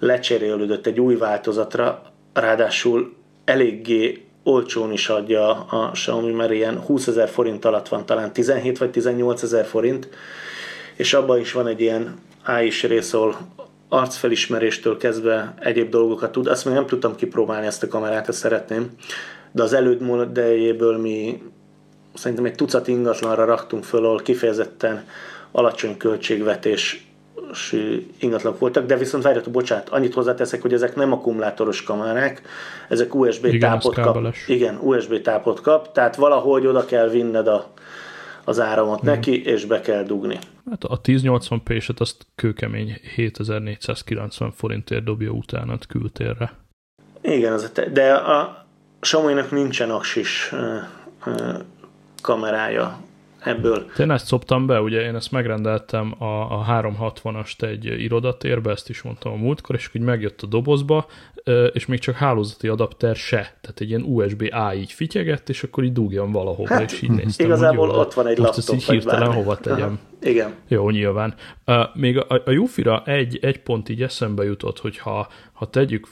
[SPEAKER 3] lecserélődött egy új változatra, ráadásul eléggé olcsón is adja a Xiaomi, mert ilyen 20 ezer forint alatt van, talán 17 vagy 18 ezer forint, és abban is van egy ilyen AI is részol, arcfelismeréstől kezdve egyéb dolgokat tud. Azt még nem tudtam kipróbálni ezt a kamerát, ezt szeretném, de az előd modelljéből mi szerintem egy tucat ingatlanra raktunk föl, ahol kifejezetten alacsony költségvetés ingatlanok voltak, de viszont várjatok, bocsánat, annyit hozzáteszek, hogy ezek nem akkumulátoros kamerák, ezek USB igen, tápot kap. Igen, USB tápot kap, tehát valahogy oda kell vinned a, az áramot igen. neki, és be kell dugni.
[SPEAKER 1] Hát a 1080p-set azt kőkemény 7490 forintért dobja utána kültérre.
[SPEAKER 3] Igen, az, de a Xiaomi-nak nincsen aksis kamerája ebből.
[SPEAKER 1] Én ezt szoptam be, ugye én ezt megrendeltem a, a 360-ast egy irodatérbe, ezt is mondtam a múltkor, és úgy megjött a dobozba, és még csak hálózati adapter se. Tehát egy ilyen USB-A így fityegett, és akkor így dugjon valahova, hát, és így néztem,
[SPEAKER 3] Igazából hogy ott van egy
[SPEAKER 1] most laptop, ezt így hirtelen hova tegyem.
[SPEAKER 3] Aha, igen.
[SPEAKER 1] Jó, nyilván. Még a, a Jufira egy, egy pont így eszembe jutott, hogy ha, ha tegyük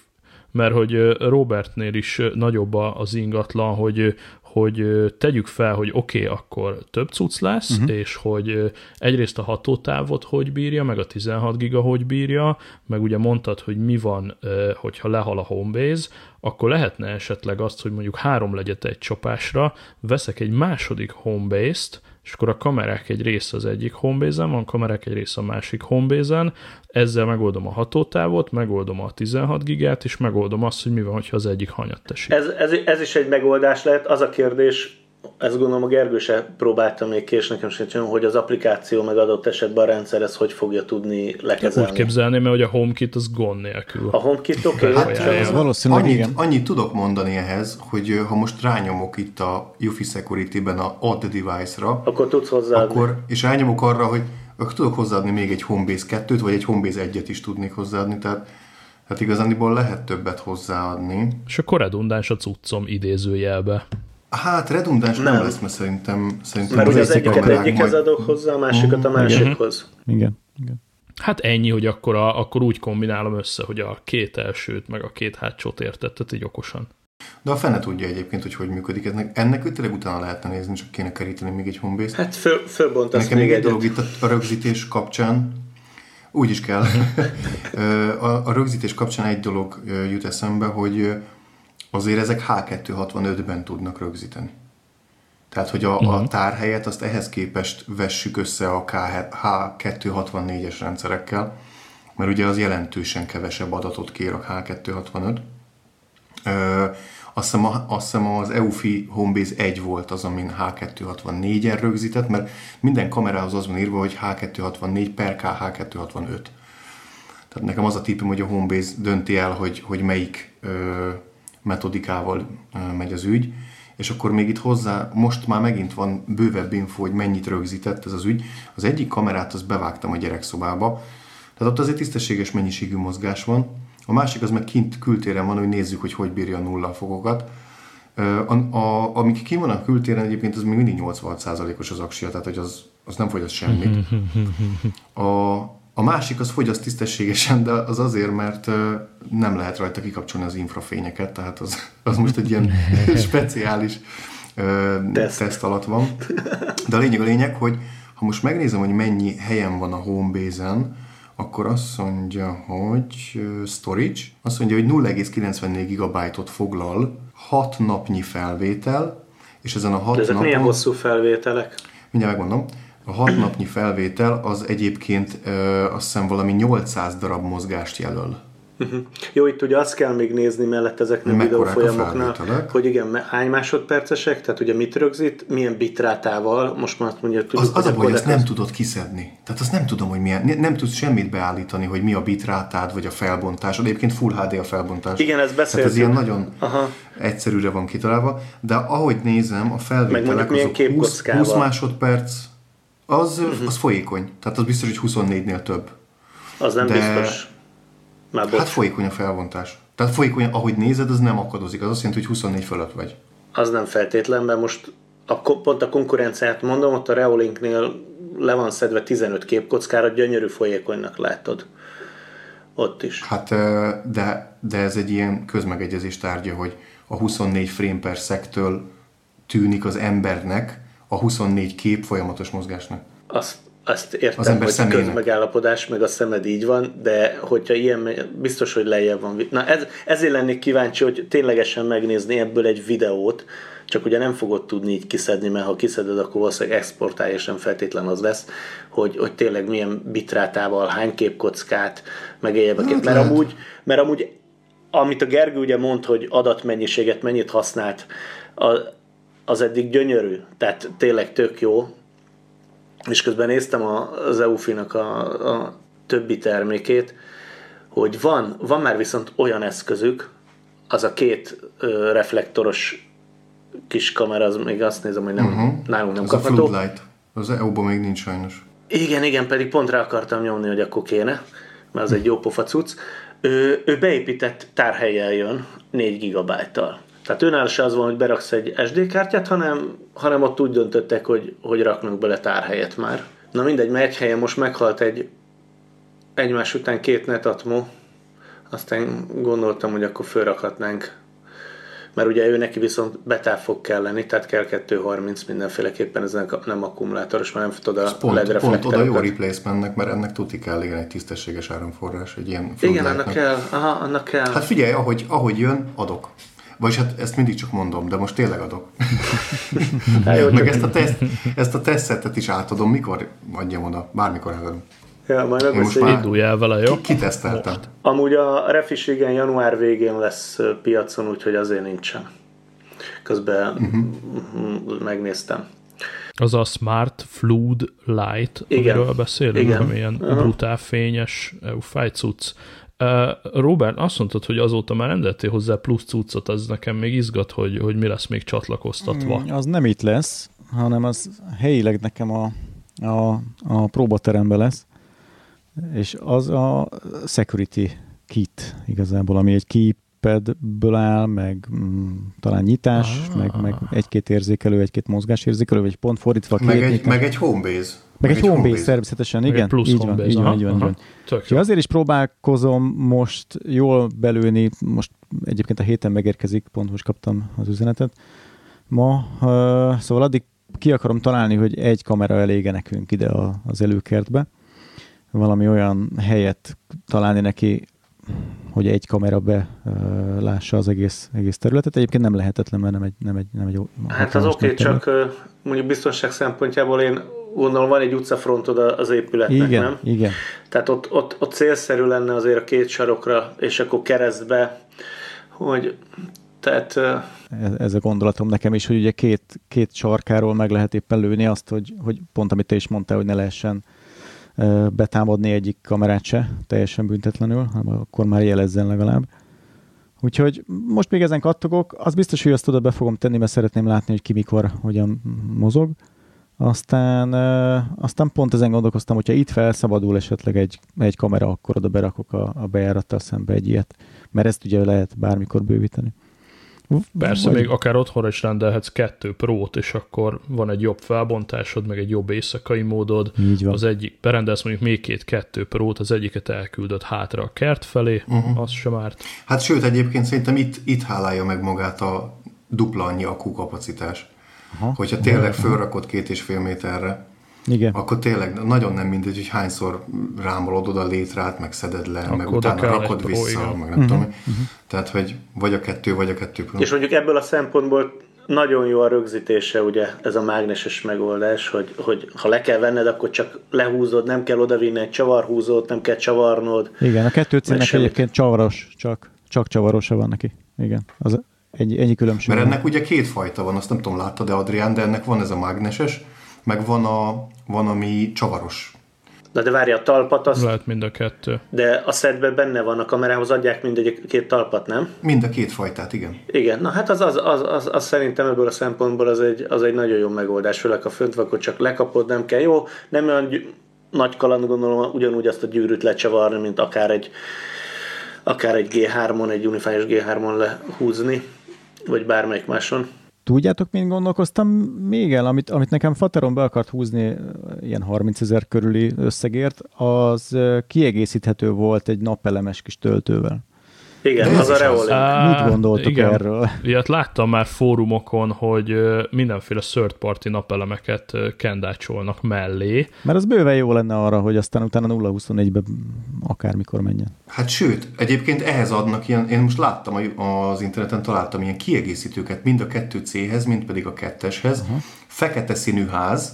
[SPEAKER 1] mert hogy Robertnél is nagyobb az ingatlan, hogy, hogy tegyük fel, hogy oké, okay, akkor több cucc lesz, uh-huh. és hogy egyrészt a hatótávot hogy bírja, meg a 16 giga hogy bírja, meg ugye mondtad, hogy mi van, hogyha lehal a Homebase, akkor lehetne esetleg azt, hogy mondjuk három legyet egy csapásra, veszek egy második Homebase-t, és akkor a kamerák egy része az egyik homebase van, a kamerák egy része a másik homebase ezzel megoldom a hatótávot, megoldom a 16 gigát, és megoldom azt, hogy mi van, ha az egyik hanyat teszik.
[SPEAKER 3] Ez, ez, ez is egy megoldás lehet. Az a kérdés, ezt gondolom a Gergő se próbálta még ki, és nekem sem hogy az applikáció meg adott esetben a rendszer ezt hogy fogja tudni lekezelni.
[SPEAKER 1] Úgy képzelném, mert hogy a HomeKit az gond nélkül.
[SPEAKER 3] A HomeKit oké. Okay,
[SPEAKER 2] hát, valószínűleg annyit, igen. annyit tudok mondani ehhez, hogy ha most rányomok itt a UFI Security-ben a Add Device-ra,
[SPEAKER 3] akkor tudsz hozzáadni. Akkor,
[SPEAKER 2] és rányomok arra, hogy akkor tudok hozzáadni még egy Homebase 2-t, vagy egy Homebase 1-et is tudnék hozzáadni, tehát Hát igazániból lehet többet hozzáadni.
[SPEAKER 1] És akkor redundáns a cuccom idézőjelbe.
[SPEAKER 2] Hát redundáns nem, nem lesz, mert szerintem... szerintem
[SPEAKER 3] mert az egyiket egyikhez adok hozzá, a másikat a másikhoz.
[SPEAKER 4] Igen. Igen.
[SPEAKER 1] Hát ennyi, hogy akkor, a, akkor úgy kombinálom össze, hogy a két elsőt, meg a két hátsót értettet így okosan.
[SPEAKER 2] De a fene tudja egyébként, hogy hogy működik. Ennek, ennek tényleg utána lehetne nézni, csak kéne keríteni még egy homebase
[SPEAKER 3] Hát föl, fölbontasz
[SPEAKER 2] Nekem még egy dolog itt a rögzítés kapcsán, úgy is kell. [LAUGHS] a, a rögzítés kapcsán egy dolog jut eszembe, hogy azért ezek H265-ben tudnak rögzíteni. Tehát, hogy a, uh-huh. a mhm. tárhelyet azt ehhez képest vessük össze a H264-es rendszerekkel, mert ugye az jelentősen kevesebb adatot kér a H265. Ö, azt hiszem, azt hiszem az EUFI Homebase 1 volt az, amin H264-en rögzített, mert minden kamerához az van írva, hogy H264 per KH265. Tehát nekem az a típum, hogy a Homebase dönti el, hogy, hogy melyik ö, metodikával megy az ügy, és akkor még itt hozzá, most már megint van bővebb info, hogy mennyit rögzített ez az ügy. Az egyik kamerát azt bevágtam a gyerekszobába, tehát ott azért tisztességes mennyiségű mozgás van, a másik az meg kint kültéren van, hogy nézzük, hogy hogy bírja a nulla fokokat. A, a, amik ki van a kültéren egyébként, az még mindig 86%-os az aksia, tehát hogy az, az nem fogyaszt semmit. [LAUGHS] A, a másik az fogyaszt tisztességesen, de az azért, mert nem lehet rajta kikapcsolni az infrafényeket, tehát az, az most egy ilyen [LAUGHS] speciális teszt. teszt alatt van. De a lényeg a lényeg, hogy ha most megnézem, hogy mennyi helyen van a Homebase-en, akkor azt mondja, hogy storage, azt mondja, hogy 0,94 gigabájtot foglal 6 napnyi felvétel, és ezen a 6
[SPEAKER 3] ezek
[SPEAKER 2] napon...
[SPEAKER 3] milyen hosszú felvételek?
[SPEAKER 2] Mindjárt megmondom. A 6 napnyi felvétel az egyébként ö, azt hiszem valami 800 darab mozgást jelöl.
[SPEAKER 3] Uh-huh. Jó, itt ugye azt kell még nézni mellett ezeknek a videófolyamoknál, hogy igen, hány másodpercesek, tehát ugye mit rögzít, milyen bitrátával, most már azt mondja,
[SPEAKER 2] tudjuk, az, az a baj, ezt nem tudod kiszedni. Tehát azt nem tudom, hogy milyen, nem, tudsz semmit beállítani, hogy mi a bitrátád, vagy a felbontás. Egyébként Full HD a felbontás.
[SPEAKER 3] Igen, ez beszéltünk.
[SPEAKER 2] Tehát ez ilyen nagyon Aha. egyszerűre van kitalálva, de ahogy nézem, a felvételek azok 20, 20 másodperc, az, uh-huh. az folyékony. Tehát az biztos, hogy 24-nél több.
[SPEAKER 3] Az nem
[SPEAKER 2] de,
[SPEAKER 3] biztos.
[SPEAKER 2] Már hát folyékony a felvontás. Tehát folyékony, ahogy nézed, az nem akadozik. Az azt jelenti, hogy 24 fölött vagy.
[SPEAKER 3] Az nem feltétlen, mert most a, pont a konkurenciát mondom, ott a Reolinknél le van szedve 15 képkockára, gyönyörű folyékonynak látod. Ott is.
[SPEAKER 2] Hát, de, de ez egy ilyen közmegegyezés tárgya, hogy a 24 frame per szektől tűnik az embernek a 24 kép folyamatos mozgásnak.
[SPEAKER 3] Azt azt értem, az ember hogy a közmegállapodás, meg a szemed így van, de hogyha ilyen, biztos, hogy lejjebb van. Na ez, ezért lennék kíváncsi, hogy ténylegesen megnézni ebből egy videót, csak ugye nem fogod tudni így kiszedni, mert ha kiszeded, akkor valószínűleg exportálja, és nem feltétlen az lesz, hogy, hogy tényleg milyen bitrátával, hány képkockát, meg egyébként. Hát mert, amúgy, mert amúgy, amit a Gergő ugye mond, hogy adatmennyiséget mennyit használt, az eddig gyönyörű, tehát tényleg tök jó, és közben néztem az EUFI-nak a, a többi termékét, hogy van, van már viszont olyan eszközük, az a két ö, reflektoros kis kamera, az még azt nézem, hogy nem, uh-huh. nálunk nem
[SPEAKER 2] az
[SPEAKER 3] kapható.
[SPEAKER 2] A floodlight. Az EU-ban még nincs sajnos.
[SPEAKER 3] Igen, igen, pedig pont rá akartam nyomni, hogy akkor kéne, mert az egy jó pofa cucc. Ő, ő beépített tárhelyel jön 4 gigabájtal. Tehát önálló se az van, hogy beraksz egy SD kártyát, hanem, hanem ott úgy döntöttek, hogy, hogy raknak bele tárhelyet már. Na mindegy, mert egy helyen most meghalt egy egymás után két netatmo, aztán gondoltam, hogy akkor fölrakhatnánk mert ugye ő neki viszont betál fog kelleni, tehát kell 230 mindenféleképpen, ez nem akkumulátoros, mert nem tudod a
[SPEAKER 2] pont, LED pont oda jó replacementnek, mert ennek tuti kell igen egy tisztességes áramforrás, egy ilyen
[SPEAKER 3] Igen, annak kell, aha, annak kell.
[SPEAKER 2] Hát figyelj, ahogy, ahogy jön, adok. Vagyis hát ezt mindig csak mondom, de most tényleg adok. [LAUGHS] Hát Meg ezt a, teszt, ezt a tesztetet is átadom, mikor adjam oda, bármikor átadom.
[SPEAKER 3] Ja, majd
[SPEAKER 1] most már Induljál vele, jó?
[SPEAKER 2] Kiteszteltem.
[SPEAKER 3] Amúgy a Refis igen január végén lesz piacon, úgyhogy azért nincsen. Közben uh-huh. megnéztem.
[SPEAKER 1] Az a Smart Flood Light, Igen. amiről beszélünk, Igen. ami ilyen uh-huh. brutál fényes EU cucc. Robert, azt mondtad, hogy azóta már rendeltél hozzá plusz cuccot, az nekem még izgat, hogy, hogy mi lesz még csatlakoztatva.
[SPEAKER 4] Mm, az nem itt lesz, hanem az helyileg nekem a, a, a próbateremben lesz, és az a security kit igazából, ami egy keypadből áll, meg mm, talán nyitás, ah. meg, meg egy-két érzékelő, egy-két mozgásérzékelő, vagy pont fordítva.
[SPEAKER 2] Meg egy, meg egy homebase.
[SPEAKER 4] Meg, meg egy home base, természetesen, igen. Egy plusz így van, így van, így van, így van. Így azért is próbálkozom most jól belőni, most egyébként a héten megérkezik, pont most kaptam az üzenetet ma, uh, szóval addig ki akarom találni, hogy egy kamera elége nekünk ide a, az előkertbe, valami olyan helyet találni neki, hogy egy kamera be lássa az egész, egész területet. Egyébként nem lehetetlen, mert nem egy, nem egy, nem egy
[SPEAKER 3] Hát az oké, okay, csak mondjuk biztonság szempontjából én gondolom van egy utcafrontod az épületnek,
[SPEAKER 4] igen,
[SPEAKER 3] nem?
[SPEAKER 4] Igen,
[SPEAKER 3] Tehát ott, ott, ott célszerű lenne azért a két sarokra, és akkor keresztbe, hogy tehát...
[SPEAKER 4] Ez, ez a gondolatom nekem is, hogy ugye két, két sarkáról meg lehet éppen lőni azt, hogy, hogy pont amit te is mondtál, hogy ne lehessen betámadni egyik kamerát se teljesen büntetlenül, hanem akkor már jelezzen legalább. Úgyhogy most még ezen kattogok, az biztos, hogy azt oda be fogom tenni, mert szeretném látni, hogy ki mikor, hogyan mozog. Aztán, aztán pont ezen gondolkoztam, hogyha itt felszabadul esetleg egy, egy kamera, akkor oda berakok a, a bejárattal szembe egy ilyet, mert ezt ugye lehet bármikor bővíteni.
[SPEAKER 1] Persze, Vagy... még akár otthonra is rendelhetsz kettő prót, és akkor van egy jobb felbontásod, meg egy jobb éjszakai módod.
[SPEAKER 4] Így van.
[SPEAKER 1] Az egyik, berendelsz mondjuk még két kettő prót, az egyiket elküldött hátra a kert felé, uh-huh. az sem árt.
[SPEAKER 2] Hát sőt, egyébként szerintem itt, itt hálálja meg magát a dupla annyi akukapacitás. Aha. Hogyha tényleg fölrakod két és fél méterre,
[SPEAKER 4] igen.
[SPEAKER 2] akkor tényleg nagyon nem mindegy, hogy hányszor rámolod oda létrát, meg szeded le, akkor meg utána rakod vissza, igen. meg nem uh-huh. tudom. Uh-huh. Tehát, hogy vagy a kettő, vagy a kettő.
[SPEAKER 3] És mondjuk ebből a szempontból nagyon jó a rögzítése, ugye ez a mágneses megoldás, hogy, hogy ha le kell venned, akkor csak lehúzod, nem kell odavinni egy csavarhúzót, nem kell csavarnod.
[SPEAKER 4] Igen, a kettő címnek egyébként csavaros, csak, csak csavarosa van neki. Igen, az egy, ennyi különbség.
[SPEAKER 2] Mert ennek ugye két fajta van, azt nem tudom, láttad de Adrián, de ennek van ez a mágneses, meg van, a, van ami csavaros.
[SPEAKER 3] Na de várja, a talpat azt...
[SPEAKER 1] Lehet mind a kettő.
[SPEAKER 3] De a szedben benne van, a kamerához adják mindegy két talpat, nem?
[SPEAKER 2] Mind a két fajtát, igen.
[SPEAKER 3] Igen, na hát az, az, az, az, az szerintem ebből a szempontból az egy, az egy nagyon jó megoldás, főleg a fönt akkor csak lekapod, nem kell. Jó, nem olyan nagy kaland gondolom ugyanúgy azt a gyűrűt lecsavarni, mint akár egy akár egy G3-on, egy Unify-es G3-on lehúzni, vagy bármelyik máson.
[SPEAKER 4] Tudjátok, mint gondolkoztam még el, amit, amit nekem Fateron be akart húzni ilyen 30 ezer körüli összegért, az kiegészíthető volt egy napelemes kis töltővel.
[SPEAKER 3] Igen, az a Reolink.
[SPEAKER 4] Mit gondoltok igen. erről?
[SPEAKER 1] Ilyet láttam már fórumokon, hogy mindenféle third party napelemeket kendácsolnak mellé.
[SPEAKER 4] Mert az bőven jó lenne arra, hogy aztán utána 0-24-be akármikor menjen.
[SPEAKER 2] Hát sőt, egyébként ehhez adnak ilyen, én most láttam az interneten, találtam ilyen kiegészítőket mind a kettő C-hez, mind pedig a ketteshez. Uh-huh. Fekete színű ház,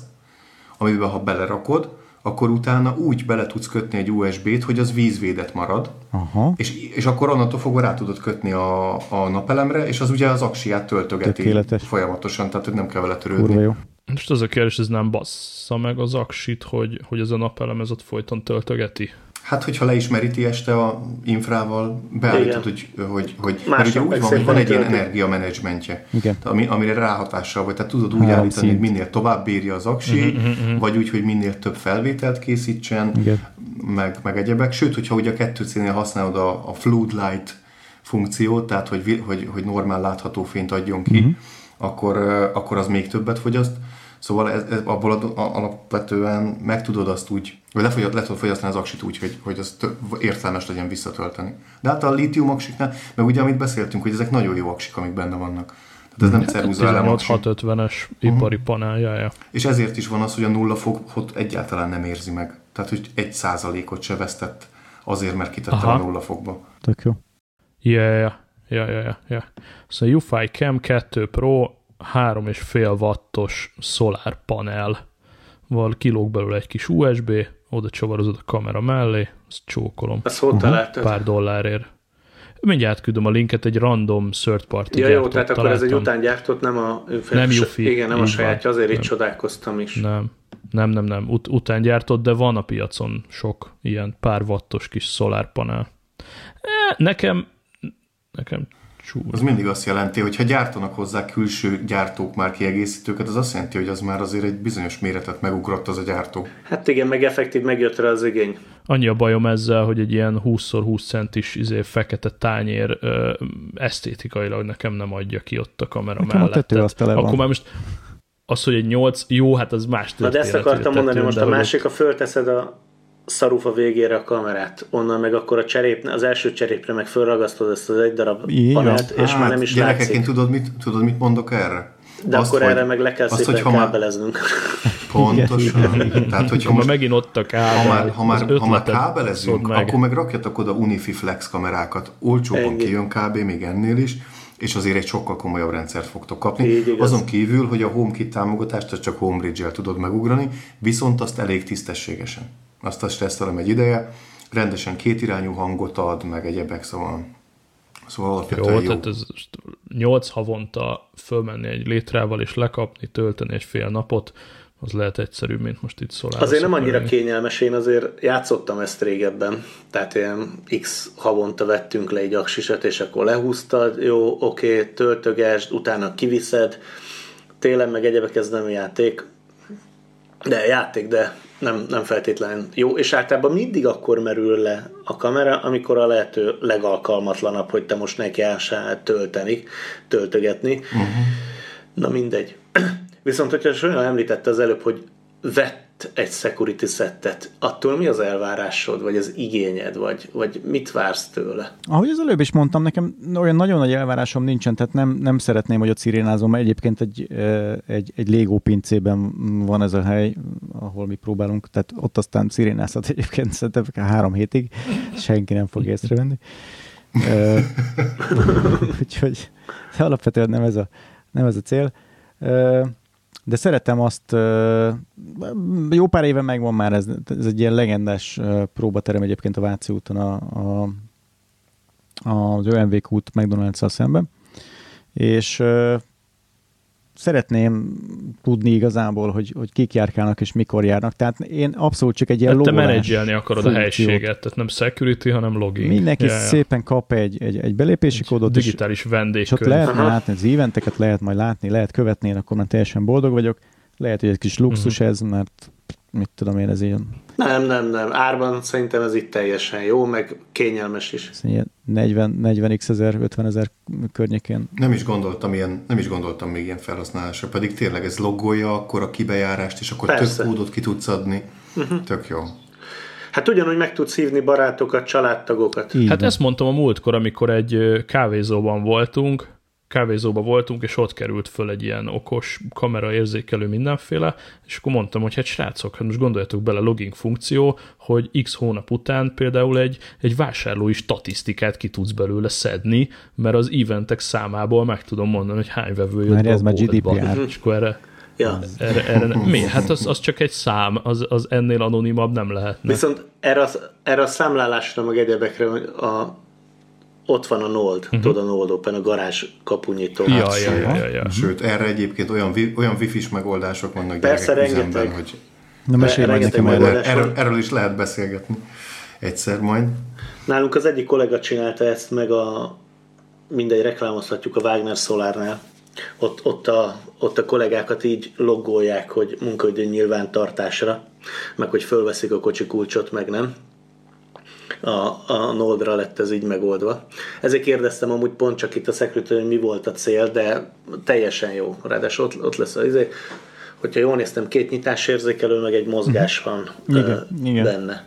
[SPEAKER 2] amiben ha belerakod, akkor utána úgy bele tudsz kötni egy USB-t, hogy az vízvédett marad, Aha. És, és akkor onnantól fogva rá tudod kötni a, a napelemre, és az ugye az aksiát töltögeti Tökéletes. folyamatosan, tehát hogy nem kell vele törődni. jó.
[SPEAKER 1] Most az a kérdés, ez nem bassza meg az aksit, hogy, hogy ez a napelem ez ott folyton töltögeti?
[SPEAKER 2] Hát, hogyha leismeríti este a infrával, beállítod, hogy, hogy, hogy mert ugye úgy van, hogy van egy ilyen energiamenedzsmentje, ami, amire ráhatással vagy, tehát tudod úgy állítani, hogy minél tovább bírja az aksi, uh-huh, uh-huh. vagy úgy, hogy minél több felvételt készítsen, meg, meg egyebek. Sőt, hogyha ugye a kettő cénél használod a, a flood light funkciót, tehát hogy, hogy, hogy normál látható fényt adjon ki, uh-huh. akkor, akkor az még többet fogyaszt. Szóval ez, ez abból alapvetően meg tudod azt úgy, vagy le, le tudod fogyasztani az aksit úgy, hogy, hogy az értelmes legyen visszatölteni. De hát a lítium aksiknál, meg ugye amit beszéltünk, hogy ezek nagyon jó aksik, amik benne vannak. Tehát ez nem hát ceruza
[SPEAKER 1] 1650-es ipari uh-huh. paneljája.
[SPEAKER 2] És ezért is van az, hogy a nulla fogot egyáltalán nem érzi meg. Tehát, hogy egy százalékot se vesztett azért, mert kitette a nulla fogba.
[SPEAKER 4] Tök jó.
[SPEAKER 1] Ja, ja, ja, ja, ja. Szóval UFI Cam 2 Pro 3,5 wattos solar panel val kilóg belőle egy kis USB, oda csavarozod a kamera mellé, azt csókolom.
[SPEAKER 3] Ezt hol
[SPEAKER 1] találtad? Pár dollárért. Mindjárt küldöm a linket, egy random third party
[SPEAKER 3] Ja jó, tehát akkor ez egy utángyártott, nem a...
[SPEAKER 1] Nem Yufi.
[SPEAKER 3] Igen, nem a sajátja, azért itt csodálkoztam is.
[SPEAKER 1] Nem, nem, nem, nem, Ut- utángyártott, de van a piacon sok ilyen pár wattos kis szolárpanel. E, nekem, nekem
[SPEAKER 2] Csúr. Az mindig azt jelenti, hogy ha gyártanak hozzá külső gyártók már kiegészítőket, az azt jelenti, hogy az már azért egy bizonyos méretet megugrott az a gyártó.
[SPEAKER 3] Hát igen, meg effektív megjött rá az igény.
[SPEAKER 1] Annyi a bajom ezzel, hogy egy ilyen 20x20 centis izé, fekete tányér ö, esztétikailag nekem nem adja ki ott a kamera nekem mellett. A
[SPEAKER 4] az tele van.
[SPEAKER 1] Akkor már most az, hogy egy 8, jó, hát az más történet.
[SPEAKER 3] Na de ezt akartam mondani, most a másik, a fölteszed a szarufa végére a kamerát, onnan meg akkor a cserép, az első cserépre meg fölragasztod ezt az egy darab
[SPEAKER 4] Igen.
[SPEAKER 3] panelt, és hát, már nem is
[SPEAKER 2] gyerekek, látszik. Én tudod mit, tudod, mit mondok erre?
[SPEAKER 3] De azt, akkor hogy, erre meg le kell azt, szépen hogy kábeleznünk. [LAUGHS]
[SPEAKER 2] Pontosan. Tehát, hogyha
[SPEAKER 1] most, megint ott a kábel,
[SPEAKER 2] ha már, ha már, ha már kábelezünk, meg. akkor meg rakjatok oda Unifi Flex kamerákat. Olcsóban kijön kb. még ennél is, és azért egy sokkal komolyabb rendszert fogtok kapni. Azon kívül, hogy a HomeKit támogatást azt csak HomeBridge-el tudod megugrani, viszont azt elég tisztességesen. Azt azt tesztelem egy ideje, rendesen kétirányú hangot ad, meg egyebek, szóval, szóval alapvetően jó. jó. Tehát
[SPEAKER 1] ez 8 havonta fölmenni egy létrával és lekapni, tölteni egy fél napot, az lehet egyszerűbb, mint most itt szólál.
[SPEAKER 3] Azért nem annyira kényelmes, én azért játszottam ezt régebben, tehát ilyen x havonta vettünk le egy aksiset, és akkor lehúztad, jó, oké, okay, töltögesd, utána kiviszed, télen meg egyebek ez nem játék, de játék, de nem, nem feltétlenül jó, és általában mindig akkor merül le a kamera, amikor a lehető legalkalmatlanabb, hogy te most neki tölteni, töltögetni. Uh-huh. Na mindegy. [CLEARS THROAT] Viszont, hogyha olyan említette az előbb, hogy vett egy security settet, attól mi az elvárásod, vagy az igényed, vagy, vagy mit vársz tőle?
[SPEAKER 4] Ahogy az előbb is mondtam, nekem olyan nagyon nagy elvárásom nincsen, tehát nem, nem szeretném, hogy a cirénázom, mert egyébként egy, egy, egy Lego pincében van ez a hely, ahol mi próbálunk, tehát ott aztán szirénázhat egyébként szerintem három hétig, senki nem fog észrevenni. [LAUGHS] Úgyhogy alapvetően nem ez a, nem ez a cél de szeretem azt, jó pár éve megvan már ez, ez egy ilyen legendás próbaterem egyébként a Váci úton a, a, az ÖMV út McDonald's-szal szemben, és szeretném tudni igazából, hogy, hogy kik járkálnak és mikor járnak. Tehát én abszolút csak egy ilyen
[SPEAKER 1] hát te menedzselni akarod funkciót. a helységet, tehát nem security, hanem login.
[SPEAKER 4] Mindenki ja, ja. szépen kap egy, egy, egy belépési egy kódot.
[SPEAKER 1] Digitális vendégkönyv. És
[SPEAKER 4] ott lehet látni az eventeket, lehet majd látni, lehet követni, én akkor már teljesen boldog vagyok. Lehet, hogy egy kis luxus uh-huh. ez, mert mit tudom én, ez ilyen...
[SPEAKER 3] Nem, nem, nem. Árban szerintem ez itt teljesen jó, meg kényelmes is. Ez
[SPEAKER 4] ilyen 40, 40 x ezer, 50 ezer környékén.
[SPEAKER 2] Nem is gondoltam ilyen, nem is gondoltam még ilyen felhasználásra, pedig tényleg ez logolja akkor a kibejárást, és akkor Persze. több kódot ki tudsz adni. Uh-huh. Tök jó.
[SPEAKER 3] Hát ugyanúgy meg tudsz hívni barátokat, családtagokat.
[SPEAKER 1] Így hát van. ezt mondtam a múltkor, amikor egy kávézóban voltunk, kávézóba voltunk, és ott került föl egy ilyen okos kamera érzékelő mindenféle, és akkor mondtam, hogy hát srácok, hát most gondoljatok bele login funkció, hogy x hónap után például egy, egy vásárlói statisztikát ki tudsz belőle szedni, mert az eventek számából meg tudom mondani, hogy hány vevő jött
[SPEAKER 4] ez már GDPR.
[SPEAKER 1] És akkor erre, Ja. Erre, erre nem. Mi? Hát az, az csak egy szám, az, az ennél anonimabb nem lehetne.
[SPEAKER 3] Viszont erre a, erre a számlálásra, meg egyebekre a ott van a Nold, uh-huh. tudod a Nold Open, a garázs kapunyító.
[SPEAKER 1] Ja, ja, ja, ja, ja.
[SPEAKER 2] Sőt, erre egyébként olyan, olyan wifi-s megoldások vannak Persze, rengeteg. Üzemben, hogy
[SPEAKER 4] Na, mesélj majd nekem
[SPEAKER 2] erről, erről, erről is lehet beszélgetni egyszer majd.
[SPEAKER 3] Nálunk az egyik kollega csinálta ezt, meg a mindegy reklámozhatjuk a Wagner Solarnál. Ott, ott, a, ott a kollégákat így loggolják, hogy munkaidő nyilvántartásra, meg hogy fölveszik a kocsi kulcsot, meg nem a, a Noldra lett ez így megoldva. Ezért kérdeztem amúgy pont csak itt a szekretőr, hogy mi volt a cél, de teljesen jó. Ráadásul ott, ott lesz az izé, hogyha jól néztem, két nyitásérzékelő, meg egy mozgás mhm. van igen, uh, igen. benne.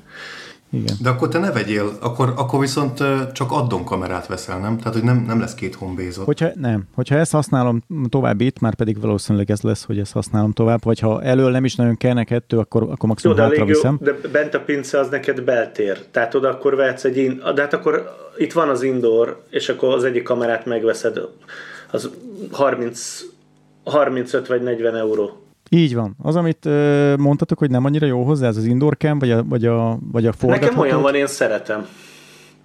[SPEAKER 2] Igen. De akkor te ne vegyél, akkor, akkor viszont csak addon kamerát veszel, nem? Tehát, hogy nem, nem lesz két homebase
[SPEAKER 4] Hogyha, nem. Hogyha ezt használom tovább itt, már pedig valószínűleg ez lesz, hogy ezt használom tovább, vagy ha elől nem is nagyon kellene kettő, akkor, akkor maximum jó, hátra viszem.
[SPEAKER 3] de bent a pince az neked beltér. Tehát oda akkor vehetsz egy, in, de hát akkor itt van az indoor, és akkor az egyik kamerát megveszed, az 30, 35 vagy 40 euró.
[SPEAKER 4] Így van. Az, amit ö, mondtatok, hogy nem annyira jó hozzá, ez az indoor cam, vagy a, vagy a, vagy a
[SPEAKER 3] Nekem olyan van, én szeretem.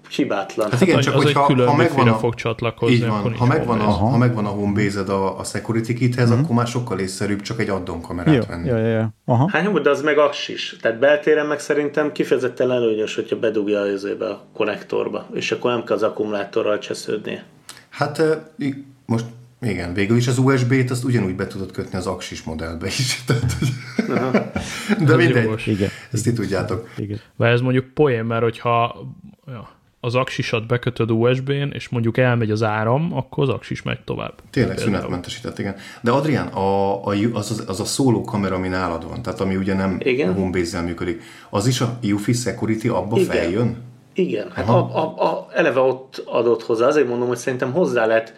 [SPEAKER 3] Hibátlan.
[SPEAKER 1] Hát igen, hát, csak az hogyha, egy ha megvan a, fog csatlakozni,
[SPEAKER 2] így van, ha megvan, a, ha megvan a homebase a, a security kithez, uh-huh. akkor már sokkal észszerűbb csak egy addon kamerát
[SPEAKER 4] jó,
[SPEAKER 2] venni.
[SPEAKER 4] Jó, jó, jó. Aha.
[SPEAKER 3] Hát jó, de az meg is. Tehát beltéren meg szerintem kifejezetten előnyös, hogyha bedugja az a konnektorba, és akkor nem kell az akkumulátorral csesződnie.
[SPEAKER 2] Hát most igen, végül is az USB-t azt ugyanúgy be tudod kötni az Axis modellbe is. [LAUGHS] Tehát, de mindegy, Igen. ezt ti tudjátok.
[SPEAKER 1] Igen. Vagy ez mondjuk poén, mert hogyha ja, az aksisat bekötöd USB-n, és mondjuk elmegy az áram, akkor az aksis megy tovább.
[SPEAKER 2] Tényleg szünetmentesített, igen. De Adrián, a, a, az, az, a szóló kamera, ami nálad van, tehát ami ugye nem igen. homebase működik, az is a UFI Security abba igen. feljön?
[SPEAKER 3] Igen, hát a, a, a, eleve ott adott hozzá, azért mondom, hogy szerintem hozzá lehet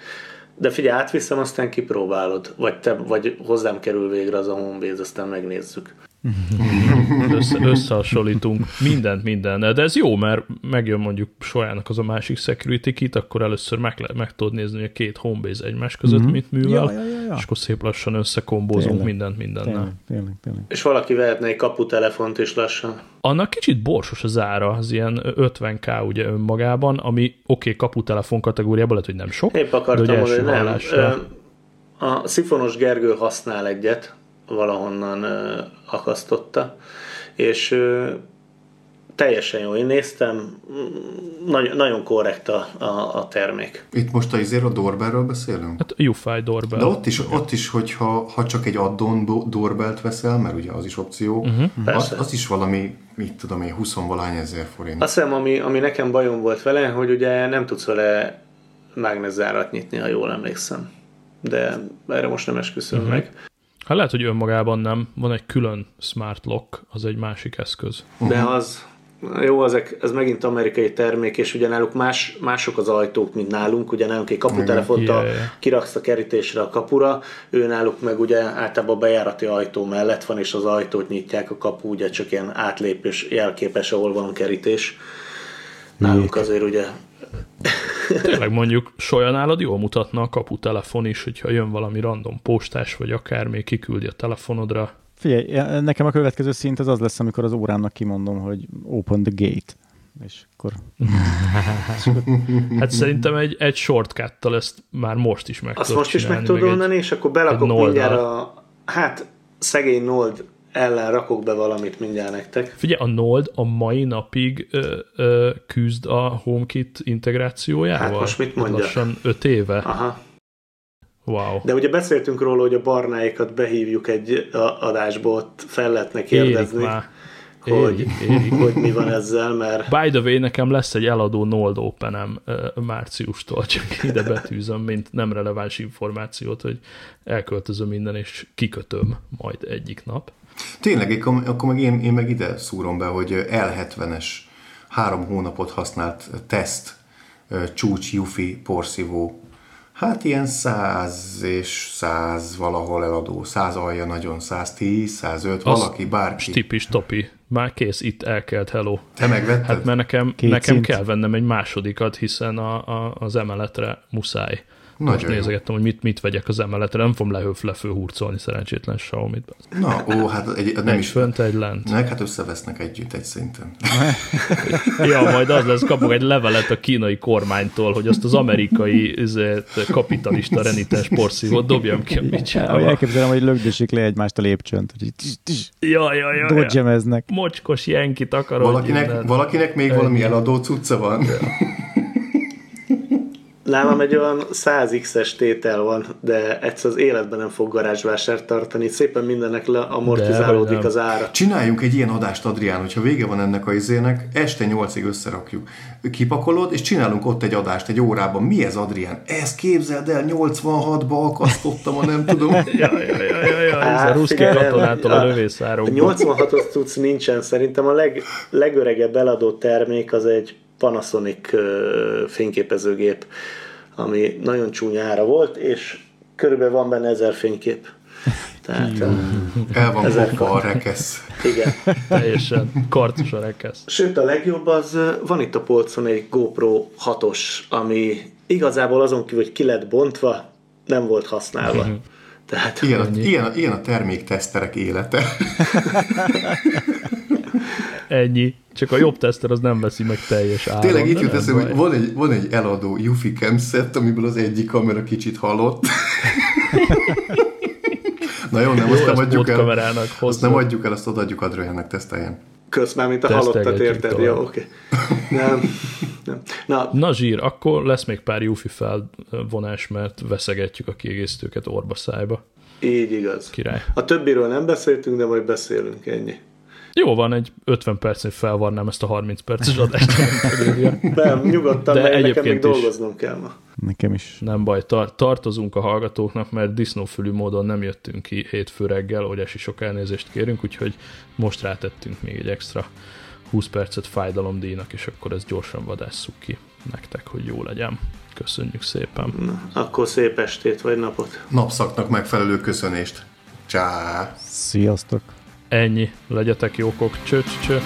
[SPEAKER 3] de figyelj, átviszem, aztán kipróbálod. Vagy, te, vagy hozzám kerül végre az a Homebase, aztán megnézzük.
[SPEAKER 1] Össze, összehasonlítunk mindent, minden. De ez jó, mert megjön mondjuk Sojának az a másik security kit, akkor először meg, le, meg tudod nézni, hogy a két homebase egymás között mm-hmm. mit művel, ja, ja, ja, ja. és akkor szép lassan összekombózunk tényleg, mindent mindennel. Tényleg,
[SPEAKER 3] tényleg, tényleg. És valaki vehetne egy kaputelefont is lassan.
[SPEAKER 1] Annak kicsit borsos az ára, az ilyen 50k ugye önmagában, ami oké, okay, kaputelefon kategóriában lehet, hogy nem sok.
[SPEAKER 3] Épp akartam mondani, nem. A Szifonos Gergő használ egyet, valahonnan akasztotta, és teljesen jó. Én néztem, nagyon, nagyon korrekt a, a, a termék.
[SPEAKER 2] Itt most a izéről a doorbellről beszélünk?
[SPEAKER 1] Hát UFI doorbell.
[SPEAKER 2] De ott is, ott is hogyha ha csak egy addon doorbellt veszel, mert ugye az is opció, uh-huh. az, az, is valami, mit tudom én, 20 valány ezer forint.
[SPEAKER 3] Azt hiszem, ami, ami nekem bajom volt vele, hogy ugye nem tudsz vele mágneszárat nyitni, ha jól emlékszem. De erre most nem esküszöm uh-huh. meg.
[SPEAKER 1] Hát lehet, hogy önmagában nem. Van egy külön smart lock, az egy másik eszköz.
[SPEAKER 3] De az, jó, ezek, ez megint amerikai termék, és ugye náluk más, mások az ajtók, mint nálunk, ugye nálunk egy kaputelefont yeah, yeah. kiraksz a kerítésre a kapura, ő náluk meg ugye általában a bejárati ajtó mellett van, és az ajtót nyitják a kapu, ugye csak ilyen átlépés jelképes, ahol van kerítés. Nálunk azért ugye
[SPEAKER 1] Tényleg mondjuk nálad jól mutatna a kaputelefon is, hogyha jön valami random postás, vagy akármi, kiküldi a telefonodra.
[SPEAKER 4] Figyelj, nekem a következő szint az az lesz, amikor az órámnak kimondom, hogy open the gate. És akkor... [LAUGHS]
[SPEAKER 1] hát szerintem egy, egy shortcut ezt már most is meg
[SPEAKER 3] Azt most is meg tudod és akkor belakok mindjárt a... Hát szegény Nold ellen rakok be valamit mindjárt nektek.
[SPEAKER 1] Figyelj, a Node a mai napig ö, ö, küzd a HomeKit integrációjával?
[SPEAKER 3] Hát most mit mondjak?
[SPEAKER 1] Lassan öt éve.
[SPEAKER 3] Aha.
[SPEAKER 1] Wow.
[SPEAKER 3] De ugye beszéltünk róla, hogy a barnáikat behívjuk egy adásba, ott fel lehetne kérdezni. Érik már hogy, érik, [LAUGHS] hogy mi van ezzel, mert...
[SPEAKER 1] By the way, nekem lesz egy eladó Nold Open-em márciustól, csak ide betűzöm, mint nem releváns információt, hogy elköltözöm minden, és kikötöm majd egyik nap.
[SPEAKER 2] Tényleg, akkor meg én, én meg ide szúrom be, hogy L70-es három hónapot használt teszt csúcs Yufi porszívó Hát ilyen 100 és 100 valahol eladó. 100 alja nagyon, 110, 105, Az valaki, bárki.
[SPEAKER 1] Stipis topi. Már kész, itt elkelt, hello.
[SPEAKER 2] Te megvetted?
[SPEAKER 1] Hát mert nekem, nekem kell vennem egy másodikat, hiszen a, a, az emeletre muszáj. Nagyon Most nézegettem, hogy mit, mit vegyek az emeletre, nem fogom lehőf lefőhurcolni szerencsétlen Xiaomi-t.
[SPEAKER 2] Na, ó, hát egy, nem
[SPEAKER 1] egy
[SPEAKER 2] is.
[SPEAKER 1] fönt, egy lent.
[SPEAKER 2] Meg hát összevesznek együtt egy szinten. [LAUGHS]
[SPEAKER 1] ja, majd az lesz, kapok egy levelet a kínai kormánytól, hogy azt az amerikai ezért, kapitalista renitens porszívót dobjam ki a picsába.
[SPEAKER 4] Elképzelem, hogy lögdösik le egymást a lépcsönt.
[SPEAKER 1] Ja, ja, ja.
[SPEAKER 4] Dodgemeznek.
[SPEAKER 1] Mocskos jenkit akarod.
[SPEAKER 2] Valakinek, valakinek még valami eladó cucca van.
[SPEAKER 3] Nálam egy olyan 100x-es tétel van, de egyszer az életben nem fog garázsvásárt tartani. Szépen mindennek le amortizálódik az ára.
[SPEAKER 2] Csináljunk egy ilyen adást, Adrián, hogyha vége van ennek a izének, este 8-ig összerakjuk. Kipakolod, és csinálunk ott egy adást egy órában. Mi ez, Adrián? Ez képzeld el, 86-ba akasztottam, a nem tudom. [LAUGHS] ja,
[SPEAKER 1] ja, ja, ja, ja. Ez a ruszki katonától a, a lövészáról.
[SPEAKER 3] 86-os cucc nincsen. Szerintem a leg, legöregebb eladó termék az egy Panasonic fényképezőgép, ami nagyon csúnya ára volt, és körülbelül van benne ezer fénykép.
[SPEAKER 2] Tehát, El van kopva a rekesz.
[SPEAKER 3] Igen.
[SPEAKER 1] Teljesen karcos a rekesz.
[SPEAKER 3] Sőt, a legjobb az, van itt a polcon egy GoPro 6-os, ami igazából azon kívül, hogy ki lett bontva, nem volt használva.
[SPEAKER 2] Tehát, ilyen, a, ilyen, a, ilyen a termékteszterek élete. [LAUGHS]
[SPEAKER 1] Ennyi. Csak a jobb teszter az nem veszi meg teljes áron.
[SPEAKER 2] Tényleg itt jut eszem, hogy van egy, van egy eladó Yufi Cam set, amiből az egyik kamera kicsit halott. [LAUGHS] Na jó, nem, jó, azt nem adjuk el. Azt nem adjuk el, azt odaadjuk Adriánnak, teszteljen.
[SPEAKER 3] Kösz már, mint a halottat érted. Jó, oké. Okay. Nem. nem.
[SPEAKER 1] Na. Na zsír, akkor lesz még pár Yufi felvonás, mert veszegetjük a kiegészítőket orba szájba.
[SPEAKER 3] Így igaz.
[SPEAKER 1] Király.
[SPEAKER 3] A többiről nem beszéltünk, de majd beszélünk, ennyi.
[SPEAKER 1] Jó van, egy 50 percnél felvarnám ezt a 30 perces adást. [LAUGHS]
[SPEAKER 3] nem, nyugodtan, De mert nekem még dolgoznom kell ma.
[SPEAKER 4] Nekem is.
[SPEAKER 1] Nem baj, tar- tartozunk a hallgatóknak, mert disznófülű módon nem jöttünk ki hétfő reggel, óriási sok elnézést kérünk, úgyhogy most rátettünk még egy extra 20 percet fájdalomdíjnak, és akkor ezt gyorsan vadásszuk ki nektek, hogy jó legyen. Köszönjük szépen.
[SPEAKER 3] Na, akkor szép estét vagy napot.
[SPEAKER 2] Napszaknak megfelelő köszönést. Csá!
[SPEAKER 4] Sziasztok!
[SPEAKER 1] Ennyi, legyetek jókok, cső, cső.